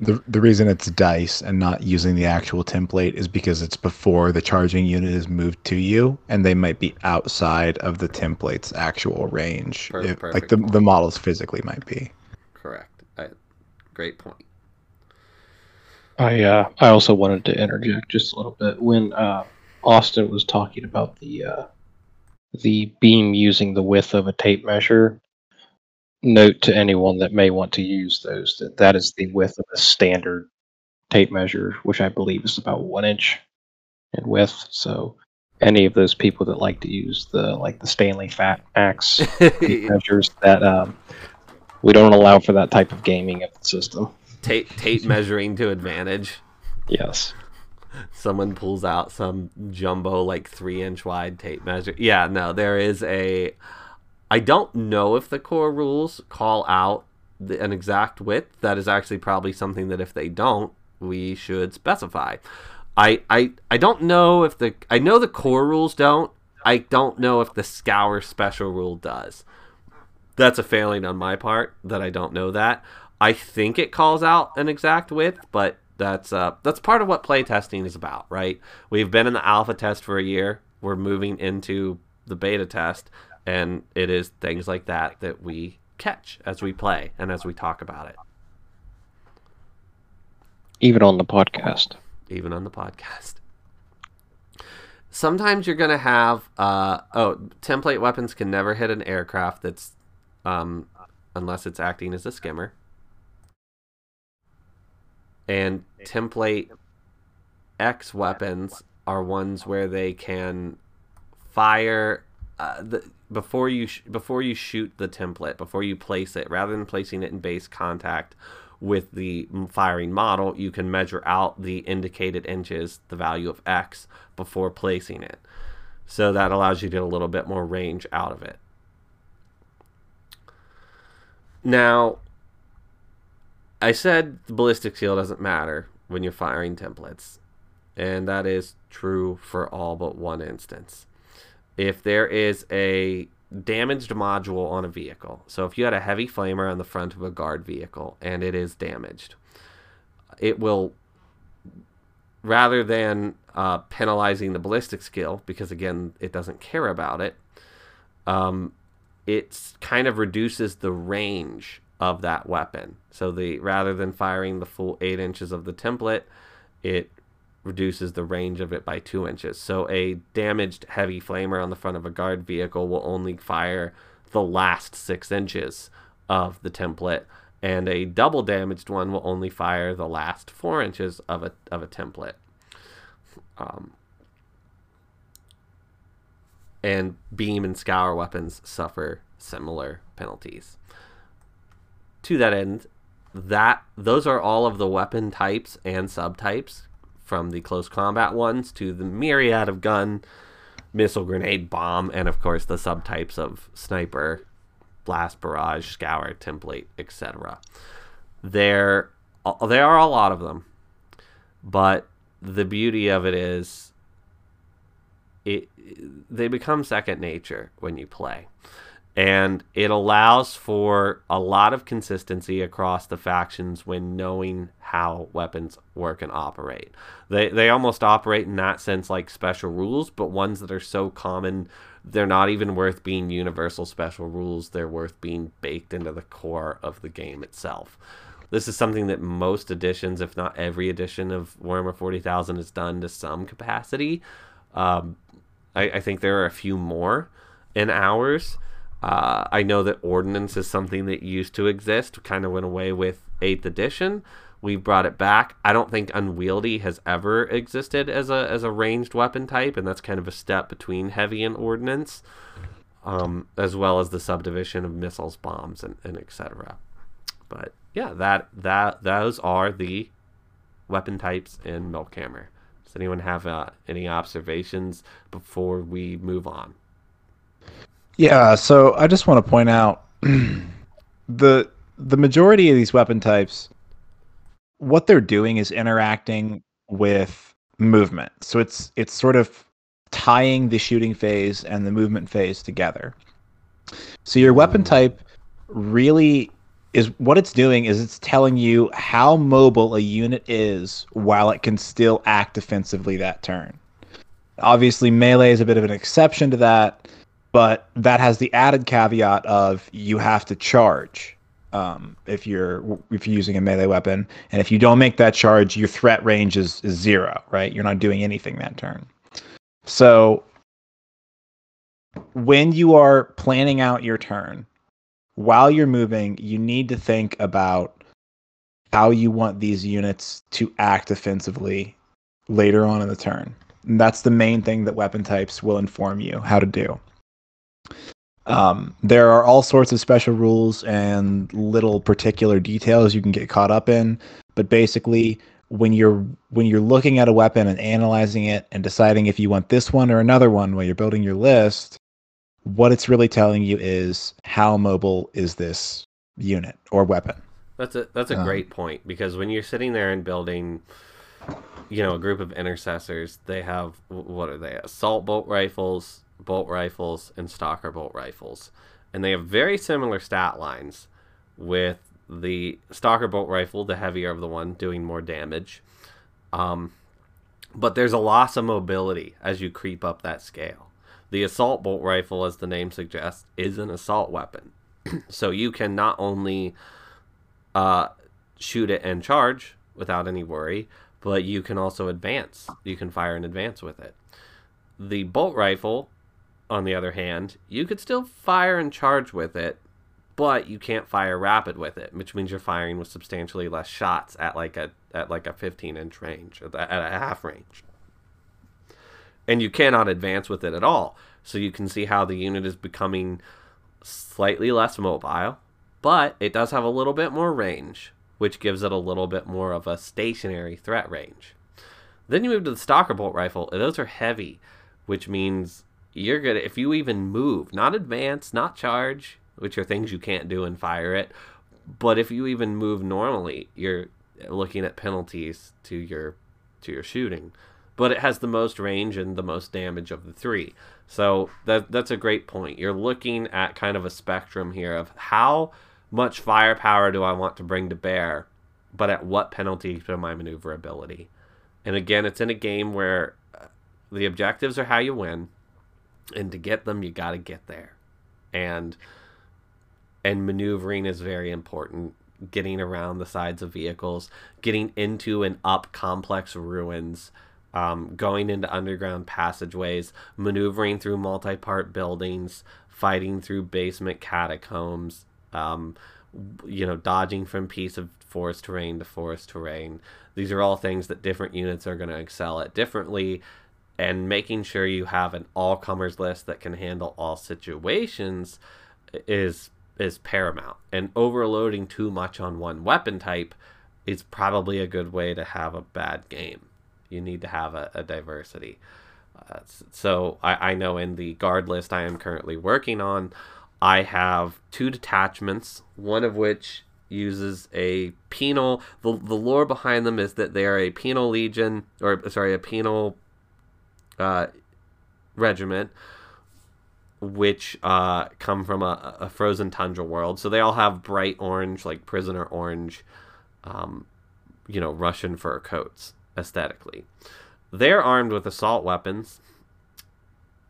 The, the reason it's dice and not using the actual template is because it's before the charging unit is moved to you, and they might be outside of the template's actual range. Per- if, perfect like the, point. the models physically might be. Correct. I, great point. I uh, I also wanted to interject just a little bit when uh, Austin was talking about the uh, the beam using the width of a tape measure. Note to anyone that may want to use those that that is the width of a standard tape measure, which I believe is about one inch in width. So any of those people that like to use the like the Stanley Fat Axe tape measures that um, we don't allow for that type of gaming of the system. tape tape measuring to advantage. Yes. Someone pulls out some jumbo like three inch wide tape measure. Yeah, no, there is a. I don't know if the core rules call out the, an exact width. That is actually probably something that if they don't, we should specify. I, I I don't know if the I know the core rules don't. I don't know if the scour special rule does. That's a failing on my part that I don't know that. I think it calls out an exact width, but that's uh that's part of what playtesting is about, right? We've been in the alpha test for a year. We're moving into the beta test, and it is things like that that we catch as we play and as we talk about it, Even on the podcast. even on the podcast. Sometimes you're gonna have uh oh template weapons can never hit an aircraft that's um unless it's acting as a skimmer. And template X weapons are ones where they can fire uh, the, before you sh- before you shoot the template before you place it rather than placing it in base contact with the firing model you can measure out the indicated inches the value of x before placing it. So that allows you to get a little bit more range out of it. Now I said the ballistic skill doesn't matter when you're firing templates, and that is true for all but one instance. If there is a damaged module on a vehicle. So if you had a heavy flamer on the front of a guard vehicle and it is damaged, it will rather than uh, penalizing the ballistic skill because again it doesn't care about it. Um, it kind of reduces the range of that weapon. So the rather than firing the full eight inches of the template, it reduces the range of it by two inches. So a damaged heavy flamer on the front of a guard vehicle will only fire the last six inches of the template, and a double damaged one will only fire the last four inches of a of a template. Um, and beam and scour weapons suffer similar penalties. To that end, that those are all of the weapon types and subtypes from the close combat ones to the myriad of gun, missile, grenade, bomb, and of course the subtypes of sniper, blast, barrage, scour, template, etc. There, there are a lot of them, but the beauty of it is, it they become second nature when you play and it allows for a lot of consistency across the factions when knowing how weapons work and operate. They they almost operate in that sense like special rules, but ones that are so common they're not even worth being universal special rules. They're worth being baked into the core of the game itself. This is something that most editions, if not every edition of Warhammer 40,000, has done to some capacity. Um, I, I think there are a few more in ours uh, I know that Ordnance is something that used to exist, kind of went away with 8th edition. We brought it back. I don't think Unwieldy has ever existed as a as a ranged weapon type, and that's kind of a step between heavy and ordnance, um, as well as the subdivision of missiles, bombs, and, and etc. But yeah, that that those are the weapon types in Milkhammer. Does anyone have uh, any observations before we move on? Yeah, so I just want to point out the the majority of these weapon types what they're doing is interacting with movement. So it's it's sort of tying the shooting phase and the movement phase together. So your weapon mm. type really is what it's doing is it's telling you how mobile a unit is while it can still act defensively that turn. Obviously melee is a bit of an exception to that but that has the added caveat of you have to charge um, if you're if you're using a melee weapon, and if you don't make that charge, your threat range is, is zero. Right, you're not doing anything that turn. So when you are planning out your turn, while you're moving, you need to think about how you want these units to act offensively later on in the turn. And that's the main thing that weapon types will inform you how to do. Um, there are all sorts of special rules and little particular details you can get caught up in, but basically, when you're when you're looking at a weapon and analyzing it and deciding if you want this one or another one while you're building your list, what it's really telling you is how mobile is this unit or weapon. That's a that's a um, great point because when you're sitting there and building, you know, a group of intercessors, they have what are they? Assault bolt rifles, bolt rifles and stalker bolt rifles. And they have very similar stat lines with the stalker bolt rifle, the heavier of the one, doing more damage. Um, but there's a loss of mobility as you creep up that scale. The assault bolt rifle, as the name suggests, is an assault weapon. so you can not only uh, shoot it and charge without any worry, but you can also advance. You can fire and advance with it. The bolt rifle on the other hand, you could still fire and charge with it, but you can't fire rapid with it, which means you're firing with substantially less shots at like a at like a 15 inch range, at a half range. And you cannot advance with it at all. So you can see how the unit is becoming slightly less mobile, but it does have a little bit more range, which gives it a little bit more of a stationary threat range. Then you move to the Stalker Bolt Rifle, those are heavy, which means you're gonna if you even move, not advance, not charge, which are things you can't do and fire it, but if you even move normally, you're looking at penalties to your to your shooting. but it has the most range and the most damage of the three. So that that's a great point. You're looking at kind of a spectrum here of how much firepower do I want to bring to bear, but at what penalty to my maneuverability. And again, it's in a game where uh, the objectives are how you win, and to get them, you got to get there. And and maneuvering is very important. Getting around the sides of vehicles, getting into and up complex ruins, um, going into underground passageways, maneuvering through multi part buildings, fighting through basement catacombs, um, you know, dodging from piece of forest terrain to forest terrain. These are all things that different units are going to excel at differently. And making sure you have an all comers list that can handle all situations is is paramount. And overloading too much on one weapon type is probably a good way to have a bad game. You need to have a, a diversity. Uh, so I, I know in the guard list I am currently working on, I have two detachments, one of which uses a penal. The, the lore behind them is that they are a penal legion, or sorry, a penal uh, regiment, which uh, come from a, a, frozen tundra world. So they all have bright orange, like prisoner orange, um, you know, Russian fur coats aesthetically. They're armed with assault weapons,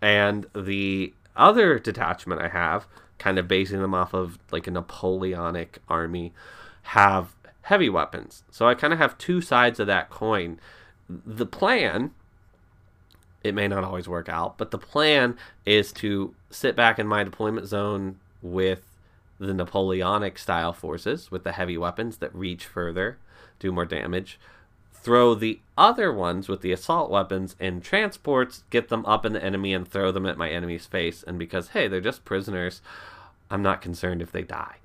and the other detachment I have, kind of basing them off of like a Napoleonic army, have heavy weapons. So I kind of have two sides of that coin. The plan, it may not always work out, but the plan is to sit back in my deployment zone with the Napoleonic style forces with the heavy weapons that reach further, do more damage, throw the other ones with the assault weapons and transports, get them up in the enemy, and throw them at my enemy's face. And because, hey, they're just prisoners, I'm not concerned if they die.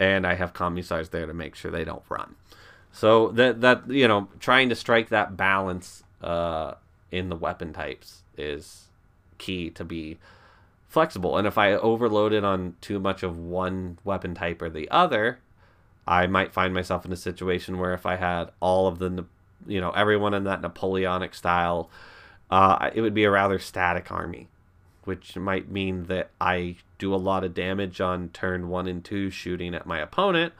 And I have commissars there to make sure they don't run. So that that you know, trying to strike that balance uh, in the weapon types is key to be flexible. And if I overload it on too much of one weapon type or the other, I might find myself in a situation where if I had all of the, you know, everyone in that Napoleonic style, uh, it would be a rather static army, which might mean that I do a lot of damage on turn one and two shooting at my opponent,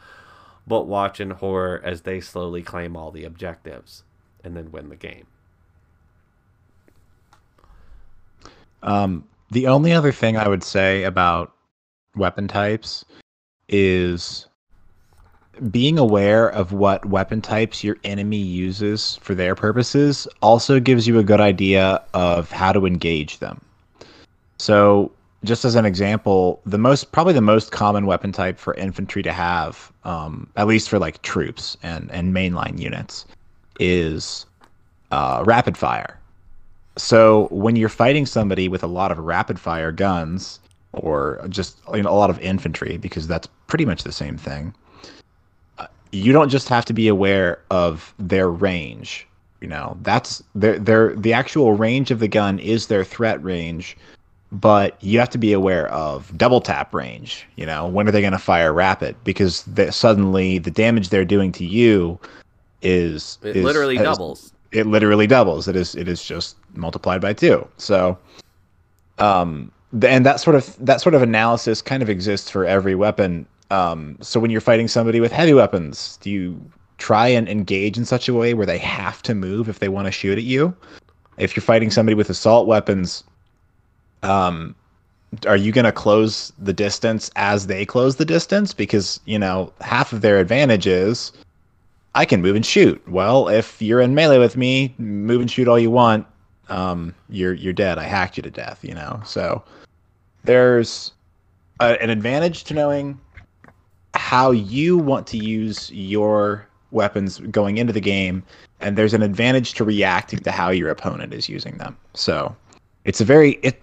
but watch in horror as they slowly claim all the objectives and then win the game. Um, the only other thing I would say about weapon types is being aware of what weapon types your enemy uses for their purposes also gives you a good idea of how to engage them. So, just as an example, the most probably the most common weapon type for infantry to have, um, at least for like troops and and mainline units, is uh, rapid fire. So when you're fighting somebody with a lot of rapid fire guns, or just you know, a lot of infantry, because that's pretty much the same thing uh, you don't just have to be aware of their range. You know, that's their their the actual range of the gun is their threat range, but you have to be aware of double tap range. You know, when are they going to fire rapid? Because suddenly the damage they're doing to you is it is, literally is, doubles. It literally doubles. It is it is just multiplied by two. So, um, and that sort of that sort of analysis kind of exists for every weapon um, so when you're fighting somebody with heavy weapons, do you try and engage in such a way where they have to move if they want to shoot at you? If you're fighting somebody with assault weapons, um, are you going to close the distance as they close the distance? Because you know half of their advantage is I can move and shoot. Well, if you're in melee with me, move and shoot all you want. Um, you're you're dead. I hacked you to death. You know. So there's a, an advantage to knowing how you want to use your weapons going into the game, and there's an advantage to reacting to how your opponent is using them. So it's a very it.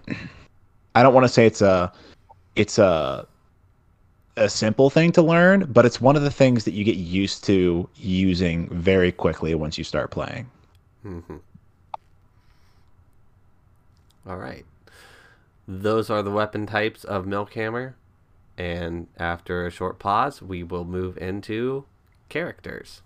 I don't want to say it's a it's a a simple thing to learn, but it's one of the things that you get used to using very quickly once you start playing. Mm-hmm. All right. Those are the weapon types of Milkhammer. And after a short pause, we will move into characters.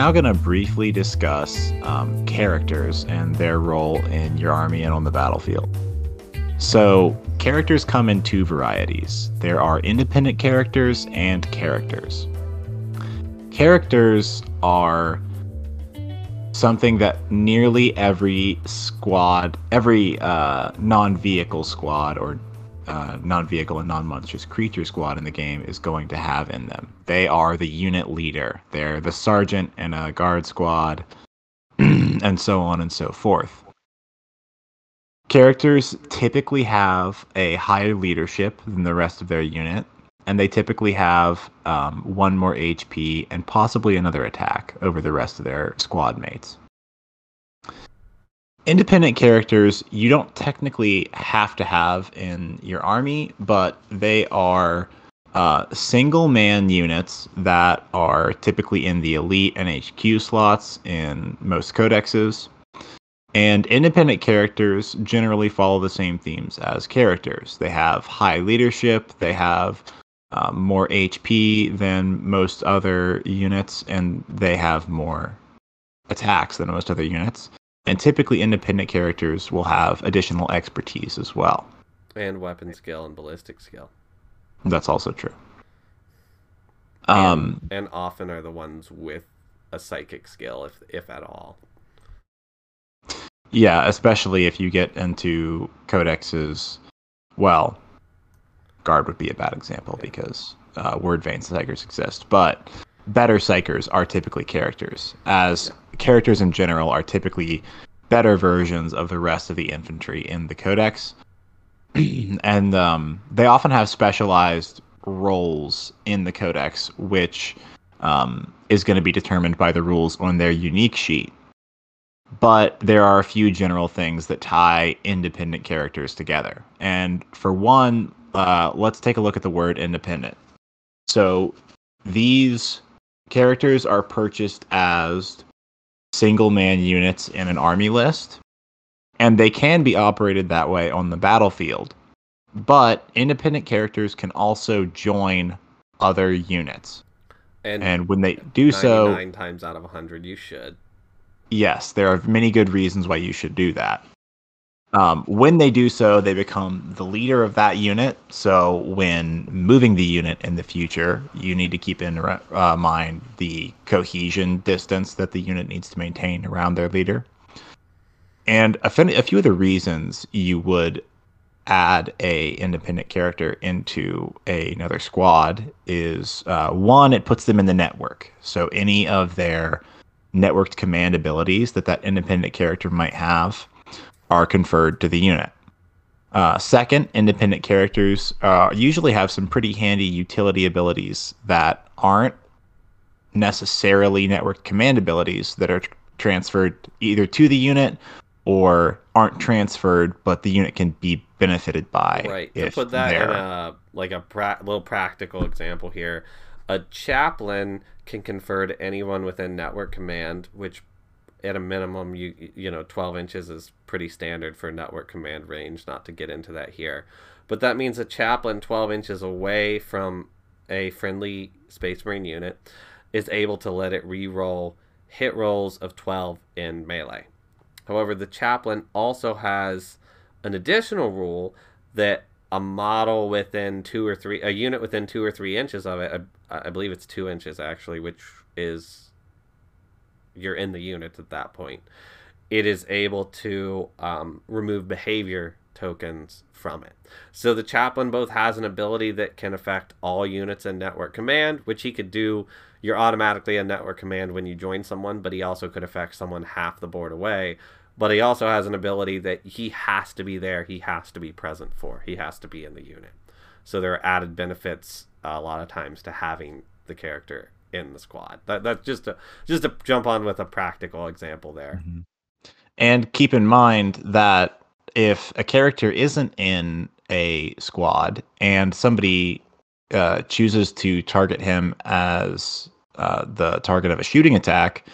Now going to briefly discuss um, characters and their role in your army and on the battlefield. So, characters come in two varieties there are independent characters and characters. Characters are something that nearly every squad, every uh, non vehicle squad or uh, non-vehicle and non-monstrous creature squad in the game is going to have in them. They are the unit leader. They're the sergeant in a guard squad, and so on and so forth. Characters typically have a higher leadership than the rest of their unit, and they typically have um, one more HP and possibly another attack over the rest of their squad mates independent characters you don't technically have to have in your army, but they are uh, single man units that are typically in the elite and HQ slots in most codexes. And independent characters generally follow the same themes as characters. They have high leadership, they have uh, more HP than most other units, and they have more attacks than most other units. And typically, independent characters will have additional expertise as well. And weapon skill and ballistic skill. That's also true. Um, and, and often are the ones with a psychic skill, if if at all. Yeah, especially if you get into codexes. Well, guard would be a bad example yeah. because uh, Wyrdvane psykers exist, but better psykers are typically characters, as characters in general are typically better versions of the rest of the infantry in the codex. and um, they often have specialized roles in the codex, which um, is going to be determined by the rules on their unique sheet. But there are a few general things that tie independent characters together. And for one, uh, let's take a look at the word independent. So these characters are purchased as single man units in an army list, and they can be operated that way on the battlefield. But independent characters can also join other units. And, and when they do so, nine times out of a hundred, you should. Yes, there are many good reasons why you should do that. Um, when they do so, they become the leader of that unit. So when moving the unit in the future, you need to keep in uh, mind the cohesion distance that the unit needs to maintain around their leader. And a, a few of the reasons you would add a independent character into a, another squad is uh, one, it puts them in the network. So any of their networked command abilities that that independent character might have are conferred to the unit. Uh, second, independent characters uh, usually have some pretty handy utility abilities that aren't necessarily network command abilities that are tr- transferred either to the unit or aren't transferred, but the unit can be benefited by. Right. To put that they're... in a like a pra- little practical example here, a chaplain can confer to anyone within network command, which at a minimum you you know 12 inches is pretty standard for network command range not to get into that here. But that means a chaplain 12 inches away from a friendly space marine unit is able to let it re-roll hit rolls of 12 in melee. However the chaplain also has an additional rule that a model within two or three a unit within two or three inches of it I, I believe it's two inches actually which is you're in the unit at that point, it is able to um, remove behavior tokens from it. So the chaplain both has an ability that can affect all units in network command, which he could do. You're automatically a network command when you join someone, but he also could affect someone half the board away. But he also has an ability that he has to be there, he has to be present for, he has to be in the unit. So there are added benefits a lot of times to having the character in the squad. That that's just a just to jump on with a practical example there. Mm-hmm. And keep in mind that if a character isn't in a squad and somebody uh, chooses to target him as uh, the target of a shooting attack,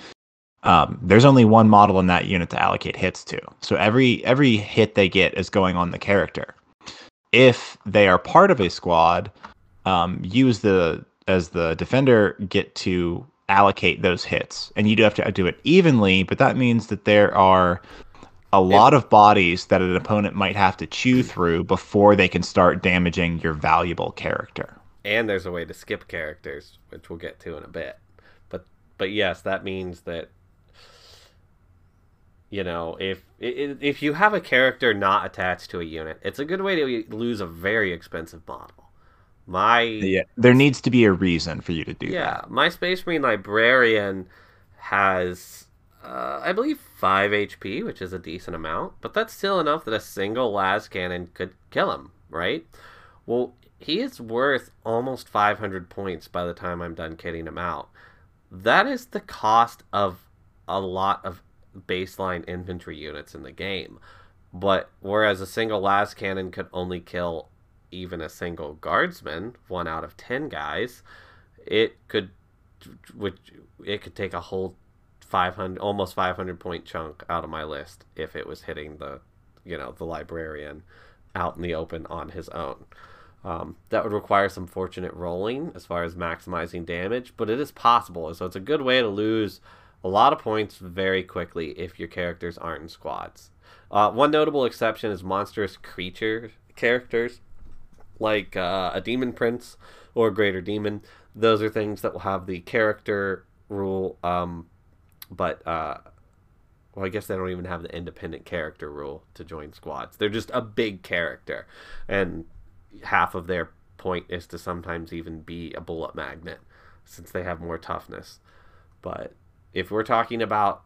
um, there's only one model in that unit to allocate hits to. So every every hit they get is going on the character. If they are part of a squad, um, use the as the defender get to allocate those hits, and you do have to do it evenly. But that means that there are a lot of bodies that an opponent might have to chew through before they can start damaging your valuable character. And there's a way to skip characters, which we'll get to in a bit. But but yes, that means that you know if if you have a character not attached to a unit, it's a good way to lose a very expensive model. My yeah, there needs to be a reason for you to do yeah, that. my Space Marine librarian has uh, I believe five HP, which is a decent amount, but that's still enough that a single lascannon could kill him, right? Well, he is worth almost 500 points by the time I'm done kitting him out. That is the cost of a lot of baseline infantry units in the game. But whereas a single lascannon could only kill even a single guardsman, one out of 10 guys, it could which it could take a whole 500 almost 500 point chunk out of my list if it was hitting the you know the librarian out in the open on his own. Um, that would require some fortunate rolling as far as maximizing damage but it is possible so it's a good way to lose a lot of points very quickly if your characters aren't in squads. Uh, one notable exception is monstrous creature characters like uh, a demon prince or a greater demon those are things that will have the character rule um, but uh, well, I guess they don't even have the independent character rule to join squads. They're just a big character, and half of their point is to sometimes even be a bullet magnet, since they have more toughness. But if we're talking about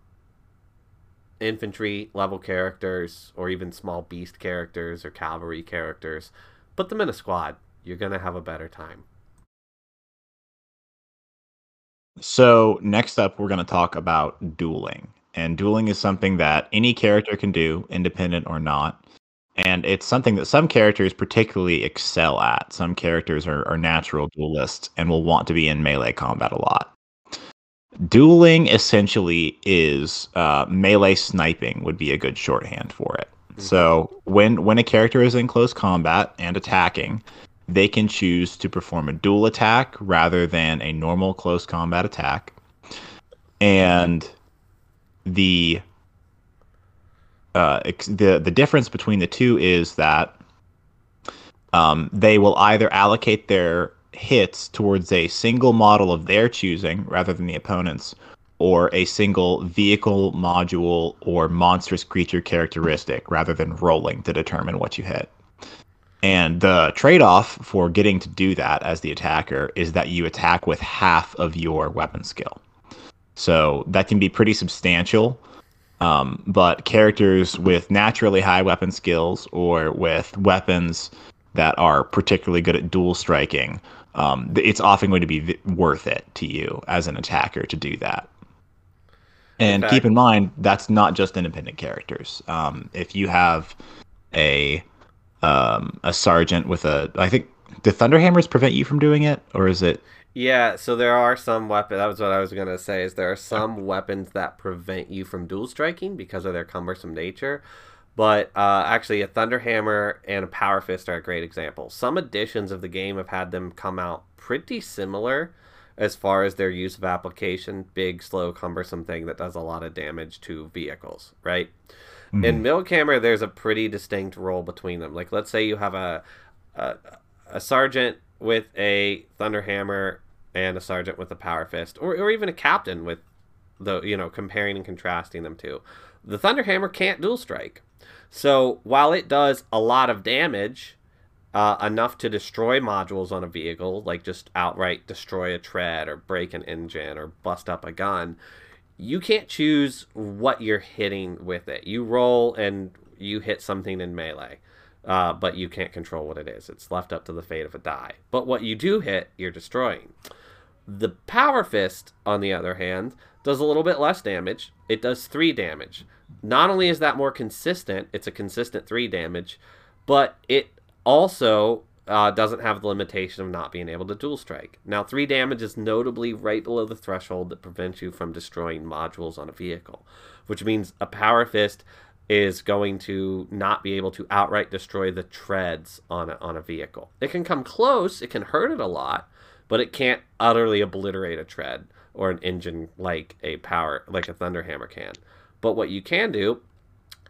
infantry level characters, or even small beast characters or cavalry characters, put them in a squad. You're gonna have a better time. So, next up, we're going to talk about dueling. And dueling is something that any character can do, independent or not. And it's something that some characters particularly excel at. Some characters are, are natural duelists and will want to be in melee combat a lot. Dueling essentially is uh, melee sniping, would be a good shorthand for it. Mm-hmm. So, when, when a character is in close combat and attacking, they can choose to perform a duel attack rather than a normal close combat attack. And the uh, the the difference between the two is that um, they will either allocate their hits towards a single model of their choosing rather than the opponent's, or a single vehicle, module, or monstrous creature characteristic rather than rolling to determine what you hit. And the trade off for getting to do that as the attacker is that you attack with half of your weapon skill. So that can be pretty substantial. Um, but characters with naturally high weapon skills or with weapons that are particularly good at duel striking, um, it's often going to be worth it to you as an attacker to do that. And keep in mind, that's not just independent characters. Um, if you have a um, a sergeant with a. I think do thunderhammers prevent you from doing it, or is it? Yeah, so there are some weapons. That was what I was gonna say. Is there are some weapons that prevent you from duel striking because of their cumbersome nature. But uh, actually, a Thunderhammer and a Power Fist are a great example. Some editions of the game have had them come out pretty similar as far as their use of application. Big, slow, cumbersome thing that does a lot of damage to vehicles, right? Mm-hmm. In Milkhammer, there's a pretty distinct role between them. Like, let's say you have a, a, a sergeant with a Thunderhammer and a sergeant with a Power Fist, or, or even a captain with the, you know, comparing and contrasting them two. The Thunderhammer can't duel strike. So while it does a lot of damage, uh, enough to destroy modules on a vehicle, like just outright destroy a tread or break an engine or bust up a gun, you can't choose what you're hitting with it. You roll and you hit something in melee, uh, but you can't control what it is. It's left up to the fate of a die. But what you do hit, you're destroying. The Power Fist, on the other hand, does a little bit less damage. It does three damage. Not only is that more consistent, it's a consistent three damage, but it also uh, doesn't have the limitation of not being able to duel strike. Now, 3 damage is notably right below the threshold that prevents you from destroying modules on a vehicle, which means a Power Fist is going to not be able to outright destroy the treads on a, on a vehicle. It can come close, it can hurt it a lot, but it can't utterly obliterate a tread or an engine like a power like a thunderhammer can. But what you can do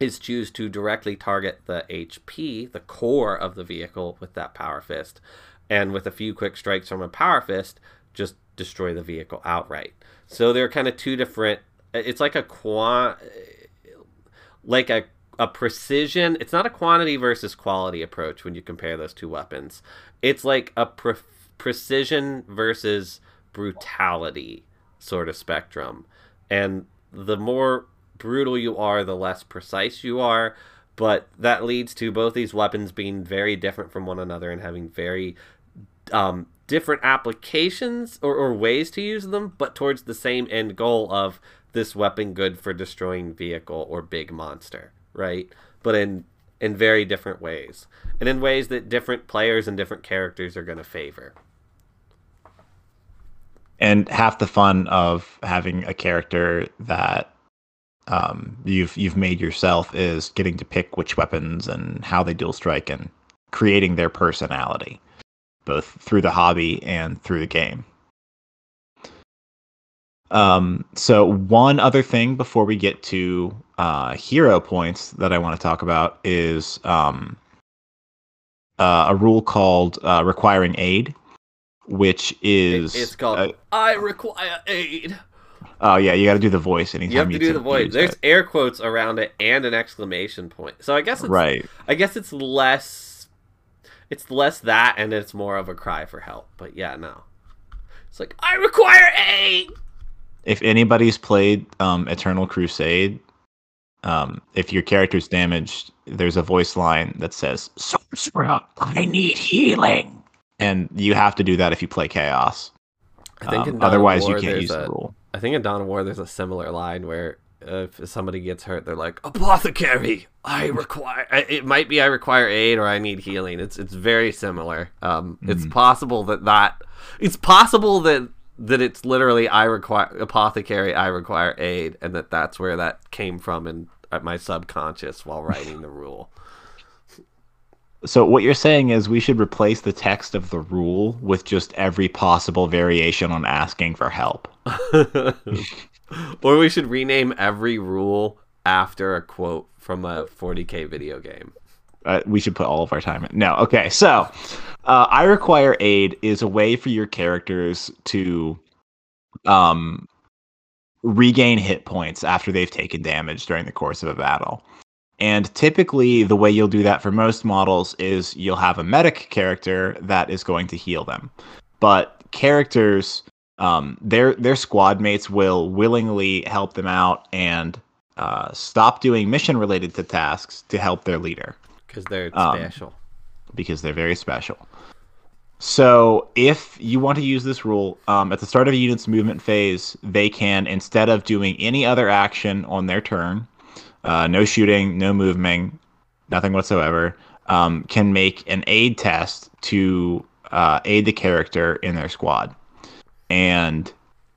is choose to directly target the HP, the core of the vehicle with that power fist, and with a few quick strikes from a power fist, just destroy the vehicle outright. So there are kind of two different. It's like a quant, like a a precision. It's not a quantity versus quality approach when you compare those two weapons. It's like a pre- precision versus brutality sort of spectrum, and the more brutal you are, the less precise you are. But that leads to both these weapons being very different from one another and having very um, different applications or, or ways to use them, but towards the same end goal of this weapon good for destroying vehicle or big monster, right? But in in very different ways, and in ways that different players and different characters are going to favor. And half the fun of having a character that um, you've you've made yourself is getting to pick which weapons and how they duel strike and creating their personality, both through the hobby and through the game. Um, so one other thing before we get to uh, hero points that I want to talk about is um, uh, a rule called uh, requiring aid, which is it's called "I require aid." Oh yeah, you got to do the voice anytime you have to you do the voice. There's it. air quotes around it and an exclamation point. So I guess it's right. I guess it's less it's less that and it's more of a cry for help. But yeah, no. It's like I require aid. If anybody's played um, Eternal Crusade, um, if your character's damaged, there's a voice line that says, "Sorcerer, I need healing," and you have to do that if you play Chaos. I think Um, otherwise, War, you can't use a- the rule. I think in Dawn of War there's a similar line where if somebody gets hurt, they're like, "Apothecary, I require." It might be I require aid or I need healing. It's it's very similar. Um, it's Mhm. possible that that it's possible that that it's literally I require apothecary, I require aid, and that that's where that came from in at my subconscious while writing the rule. So what you're saying is we should replace the text of the rule with just every possible variation on asking for help. or we should rename every rule after a quote from a 40k video game. Uh, we should put all of our time in. No, okay. So, uh, I require aid is a way for your characters to um, regain hit points after they've taken damage during the course of a battle. And typically, the way you'll do that for most models is you'll have a medic character that is going to heal them. But characters, um, their their squad mates will willingly help them out and uh, stop doing mission related to tasks to help their leader Because they're Um, special. because they're very special. So, if you want to use this rule, um, at the start of a unit's movement phase, they can, instead of doing any other action on their turn, uh, no shooting, no moving, nothing whatsoever, um, can make an aid test to uh, aid the character in their squad. And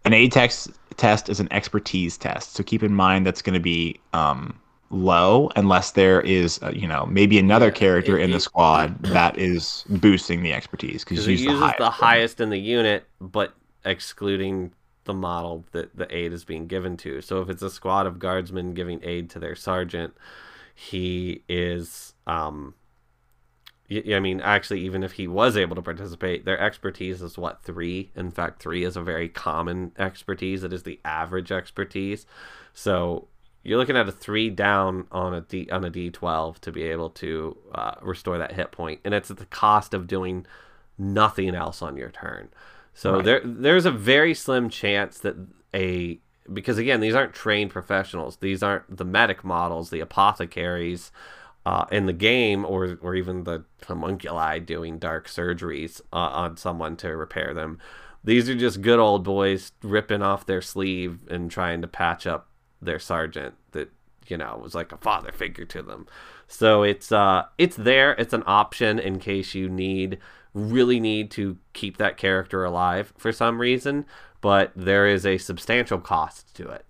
an aid text test is an expertise test. So keep in mind that's going to be um, low unless there is, uh, you know, maybe another character in the squad that is boosting the expertise because it uses the highest. the highest in the unit, but excluding the model that the aid is being given to. So if it's a squad of guardsmen giving aid to their sergeant, he is. Um, I mean, actually, even if he was able to participate, their expertise is what three. In fact, three is a very common expertise. It is the average expertise. So you're looking at a three down on a D on a D twelve to be able to uh, restore that hit point, and it's at the cost of doing nothing else on your turn. So Right. there there's a very slim chance that a because again these aren't trained professionals. These aren't the medic models, the apothecaries uh, in the game, or or even the homunculi doing dark surgeries uh, on someone to repair them. These are just good old boys ripping off their sleeve and trying to patch up their sergeant that you know was like a father figure to them. So it's uh it's there. It's an option in case you need really need to keep that character alive for some reason, but there is a substantial cost to it.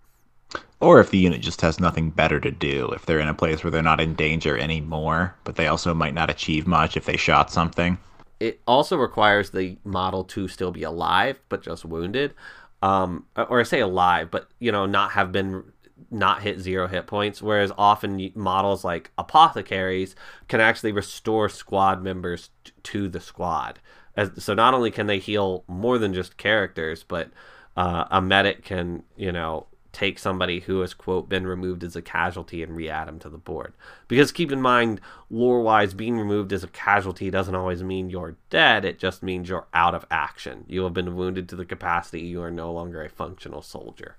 Or if the unit just has nothing better to do, if they're in a place where they're not in danger anymore, but they also might not achieve much if they shot something. It also requires the model to still be alive, but just wounded. Um, or I say alive, but you know, not have been not hit zero hit points. Whereas often models like apothecaries can actually restore squad members to the squad. As, so not only can they heal more than just characters, but uh, a medic can, you know, take somebody who has quote been removed as a casualty and re-add them to the board. Because keep in mind lore wise being removed as a casualty doesn't always mean you're dead. It just means you're out of action. You have been wounded to the capacity you are no longer a functional soldier.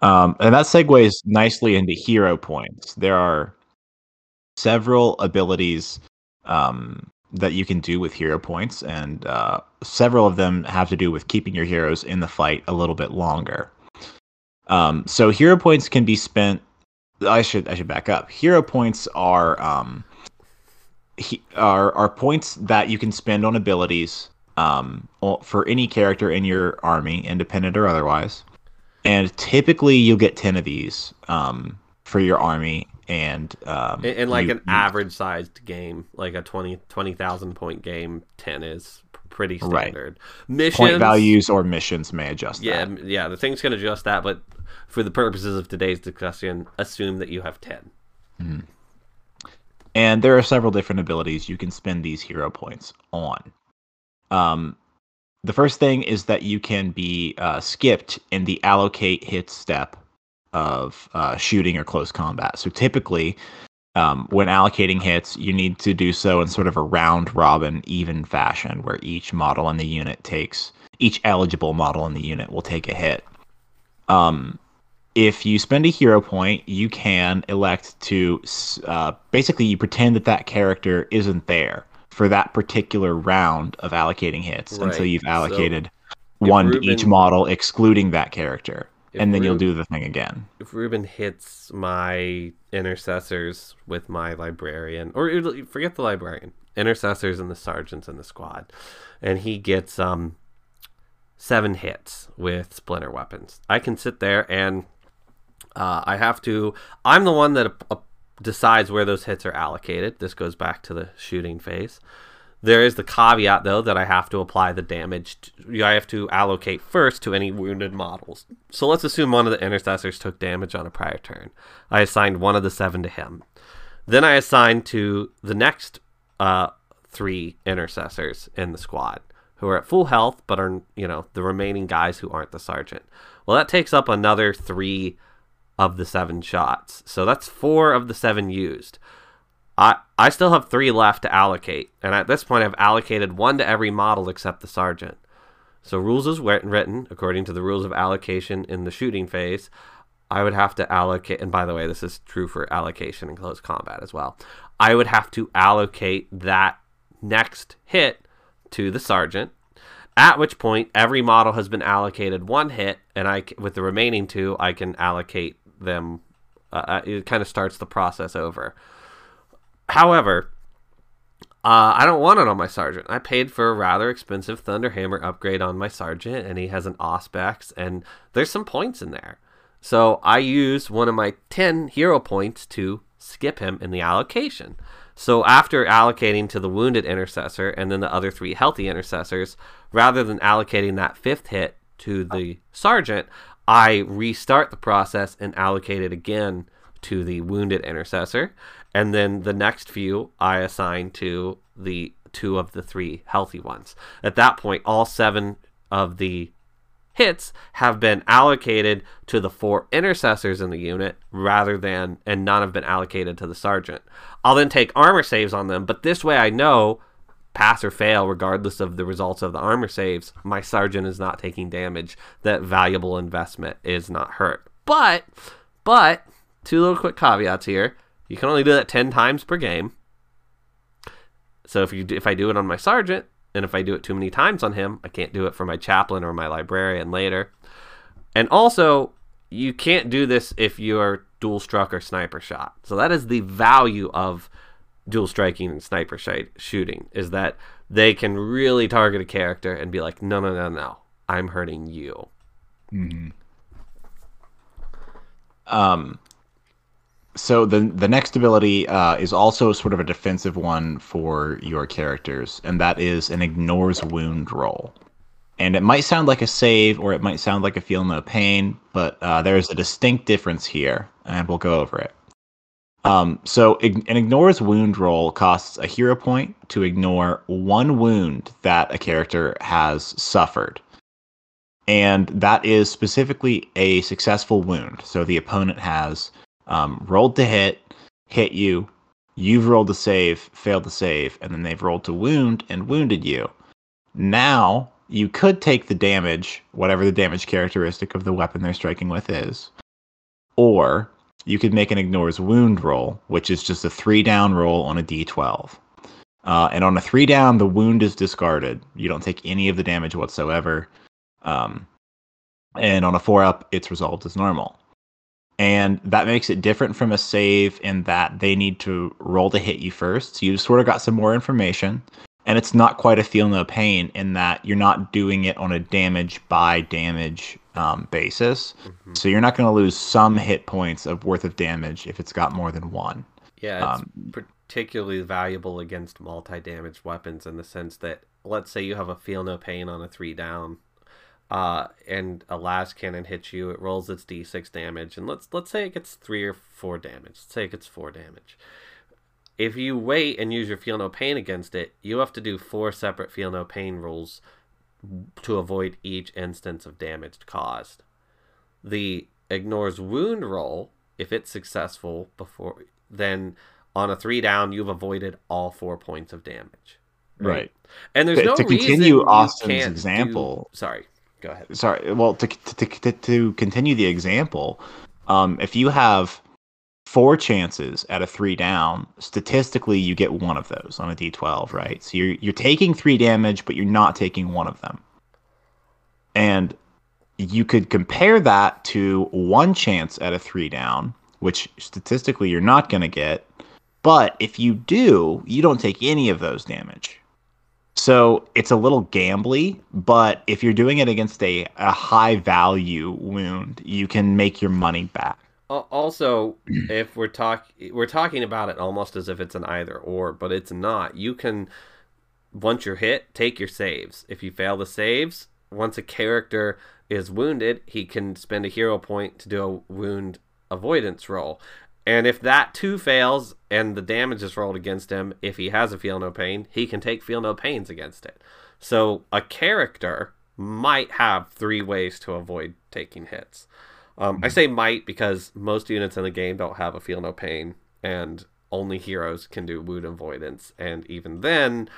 Um, and that segues nicely into hero points. There are several abilities um, that you can do with hero points, and uh, several of them have to do with keeping your heroes in the fight a little bit longer. Um, so hero points can be spent. I should I should back up. Hero points are um, he, are are points that you can spend on abilities um, for any character in your army, independent or otherwise and typically you'll get 10 of these um, for your army and um, like you- an you- average sized game like a 20 20000 point game 10 is pretty Right. standard missions point values or missions may adjust yeah that. yeah the things can adjust that but for the purposes of today's discussion assume that you have 10 and there are several different abilities you can spend these hero points on um, the first thing is that you can be uh, skipped in the allocate hit step of uh, shooting or close combat. So typically um, when allocating hits, you need to do so in sort of a round robin, even fashion, where each model in the unit takes each eligible model in the unit will take a hit. Um, if you spend a hero point, you can elect to uh, basically you pretend that that character isn't there for that particular round of allocating hits until you've allocated if one to each model, excluding that character, If and then you'll do the thing again. if Reuben hits my intercessors with my librarian, or forget the librarian, intercessors and the sergeants in the squad, and he gets um seven hits with splinter weapons, I can sit there and uh, I have to. I'm the one that uh, decides where those hits are allocated. This goes back to the shooting phase. There is the caveat, though, that I have to apply the damage. To, I have to allocate first to any wounded models. So let's assume one of the intercessors took damage on a prior turn. I assigned one of the seven to him. Then I assign to the next uh, three intercessors in the squad who are at full health, but are you know the remaining guys who aren't the sergeant. Well, that takes up another three of the seven shots. So that's four of the seven used. I I still have three left to allocate, and at this point, I've allocated one to every model except the sergeant. So rules is written according to the rules of allocation in the shooting phase. I would have to allocate, and by the way, this is true for allocation in close combat as well. I would have to allocate that next hit to the sergeant. At which point, every model has been allocated one hit, and I, with the remaining two, I can allocate them. Uh, uh, it kind of starts the process over. However, uh, I don't want it on my sergeant. I paid for a rather expensive Thunderhammer upgrade on my sergeant, and he has an Auspex, and there's some points in there. So I use one of my 10 hero points to skip him in the allocation. So after allocating to the wounded intercessor and then the other three healthy intercessors, rather than allocating that fifth hit to the sergeant, I restart the process and allocate it again to the wounded intercessor. And then the next few I assign to the two of the three healthy ones. At that point, all seven of the hits have been allocated to the four intercessors in the unit rather than, and none have been allocated to the sergeant. I'll then take armor saves on them, but this way I know, pass or fail, regardless of the results of the armor saves, my sergeant is not taking damage. That valuable investment is not hurt. But, but, two little quick caveats here. You can only do that 10 times per game. So if you if I do it on my sergeant, and if I do it too many times on him, I can't do it for my chaplain or my librarian later. And also, you can't do this if you're duel struck or sniper shot. So that is the value of duel striking and sniper sh- shooting is that they can really target a character and be like, no, no, no, no, I'm hurting you. Um, so the the next ability uh, is also sort of a defensive one for your characters, and that is an ignores wound roll. And it might sound like a save, or it might sound like a feel no pain, but uh, there's a distinct difference here, and we'll go over it. Um, so an ignores wound roll costs a hero point to ignore one wound that a character has suffered. And that is specifically a successful wound. So the opponent has um, rolled to hit, hit you, you've rolled to save, failed to save, and then they've rolled to wound and wounded you. Now you could take the damage, whatever the damage characteristic of the weapon they're striking with is, or you could make an ignores wound roll, which is just a three down roll on a d12. Uh, and on a three down, the wound is discarded. You don't take any of the damage whatsoever. Um, and on a four up, it's resolved as normal. And that makes it different from a save in that they need to roll to hit you first. So you've sort of got some more information. And it's not quite a feel no pain in that you're not doing it on a damage by damage um, basis. Mm-hmm. So you're not going to lose some hit points of worth of damage if it's got more than one. Yeah, it's Um, particularly valuable against multi-damage weapons in the sense that let's say you have a feel no pain on a three down, uh, and a lascannon hits you, it rolls its d6 damage, and let's let's say it gets three or four damage. Let's say it gets four damage. If you wait and use your feel no pain against it, you have to do four separate feel no pain rolls to avoid each instance of damage caused. The ignores wound roll, if it's successful before then on a three down, you've avoided all four points of damage. Right. And there's To- no to reason continue Austin's can't do- example- Sorry, go ahead. Sorry. Well, to, to, to, to continue the example, um, if you have four chances at a three down, statistically you get one of those on a d12, right? So you're you're taking three damage, but you're not taking one of them. And you could compare that to one chance at a three down, which statistically you're not going to get. But if you do, you don't take any of those damage. So it's a little gambly, but if you're doing it against a, a high value wound, you can make your money back. Also, if we're talk we're talking about it almost as if it's an either or, but it's not. You can once you're hit, take your saves. If you fail the saves, once a character is wounded, he can spend a hero point to do a wound avoidance roll. And if that too fails and the damage is rolled against him, if he has a feel no pain, he can take feel no pains against it. So a character might have three ways to avoid taking hits. Um, I say might because most units in the game don't have a feel no pain, and only heroes can do wound avoidance. And even then,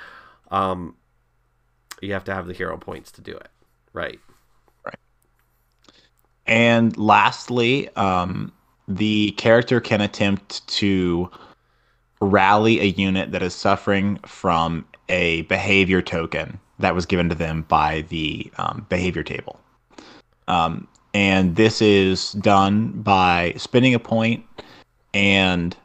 um, you have to have the hero points to do it. Right. Right. And lastly, um, the character can attempt to rally a unit that is suffering from a behavior token that was given to them by the um, behavior table. Um, and this is done by spinning a point and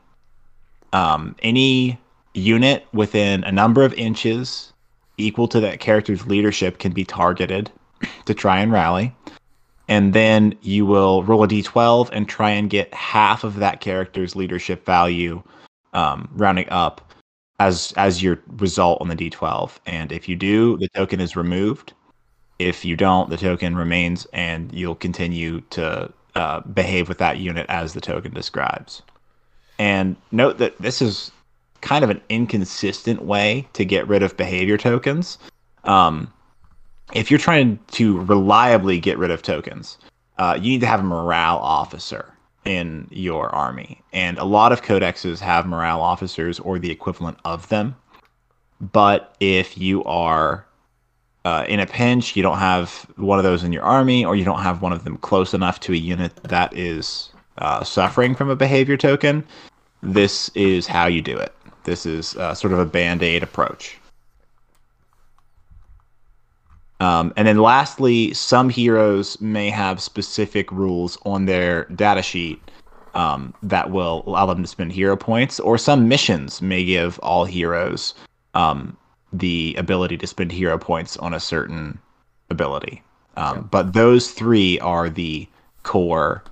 um, any unit within a number of inches equal to that character's leadership can be targeted to try and rally and then you will roll a d12 and try and get half of that character's leadership value um, rounding up as as your result on the d12 and if you do the token is removed. If you don't the token remains and you'll continue to uh, behave with that unit as the token describes. And note that this is kind of an inconsistent way to get rid of behavior tokens. Um, if you're trying to reliably get rid of tokens, uh, you need to have a morale officer in your army. And a lot of codexes have morale officers or the equivalent of them. But if you are uh, in a pinch, you don't have one of those in your army, or you don't have one of them close enough to a unit that is uh, suffering from a behavior token, this is how you do it. This is uh, sort of a band aid approach. Um, and then lastly, some heroes may have specific rules on their data sheet um, that will allow them to spend hero points, or some missions may give all heroes um, the ability to spend hero points on a certain ability. Um, But those three are the core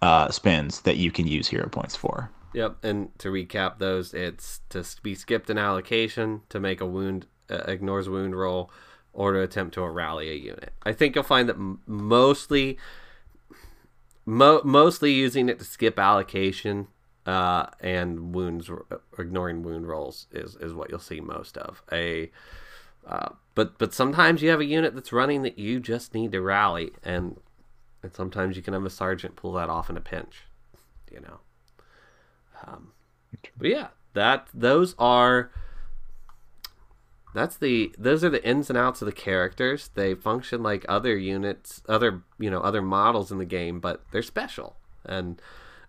uh, spins that you can use hero points for. Yep, and to recap those, it's to be skipped an allocation, to make a wound uh, ignores wound roll, or to attempt to rally a unit. I think you'll find that mostly, mo- mostly using it to skip allocation uh, and wounds, ignoring wound rolls is is what you'll see most of. A uh, but but sometimes you have a unit that's running that you just need to rally, and and sometimes you can have a sergeant pull that off in a pinch, you know. Um, but yeah, that those are that's the those are the ins and outs of the characters. They function like other units, other you know other models in the game, but they're special, and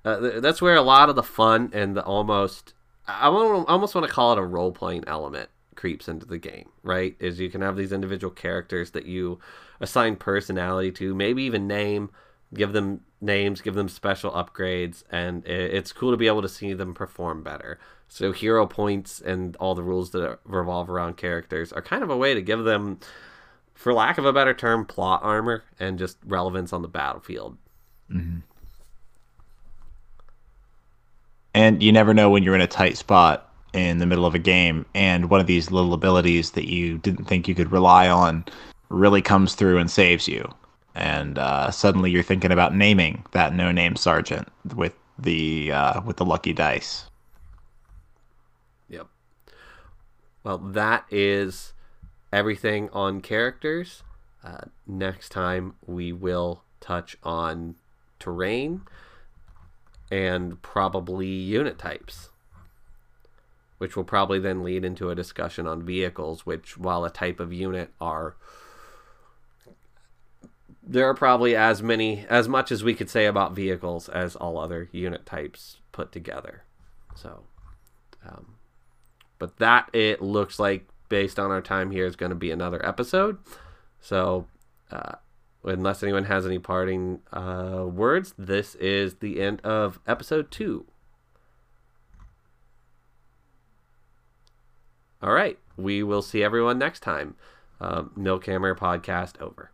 uh, that's where a lot of the fun and the almost I almost want to call it a role playing element creeps into the game, right? Is you can have these individual characters that you assign personality to, maybe even name, give them names, give them special upgrades, and it's cool to be able to see them perform better. So hero points and all the rules that revolve around characters are kind of a way to give them, for lack of a better term, plot armor and just relevance on the battlefield. Mm-hmm. And you never know when you're in a tight spot in the middle of a game and one of these little abilities that you didn't think you could rely on really comes through and saves you and uh, suddenly you're thinking about naming that no-name sergeant with the uh, with the lucky dice yep well that is everything on characters uh, next time we will touch on terrain and probably unit types which will probably then lead into a discussion on vehicles, which, while a type of unit, are there are probably as many as much as we could say about vehicles as all other unit types put together. So, um, but that it looks like based on our time here is going to be another episode. So, uh, unless anyone has any parting uh, words, this is the end of episode two. All right. We will see everyone next time. Um, Milkhammer podcast over.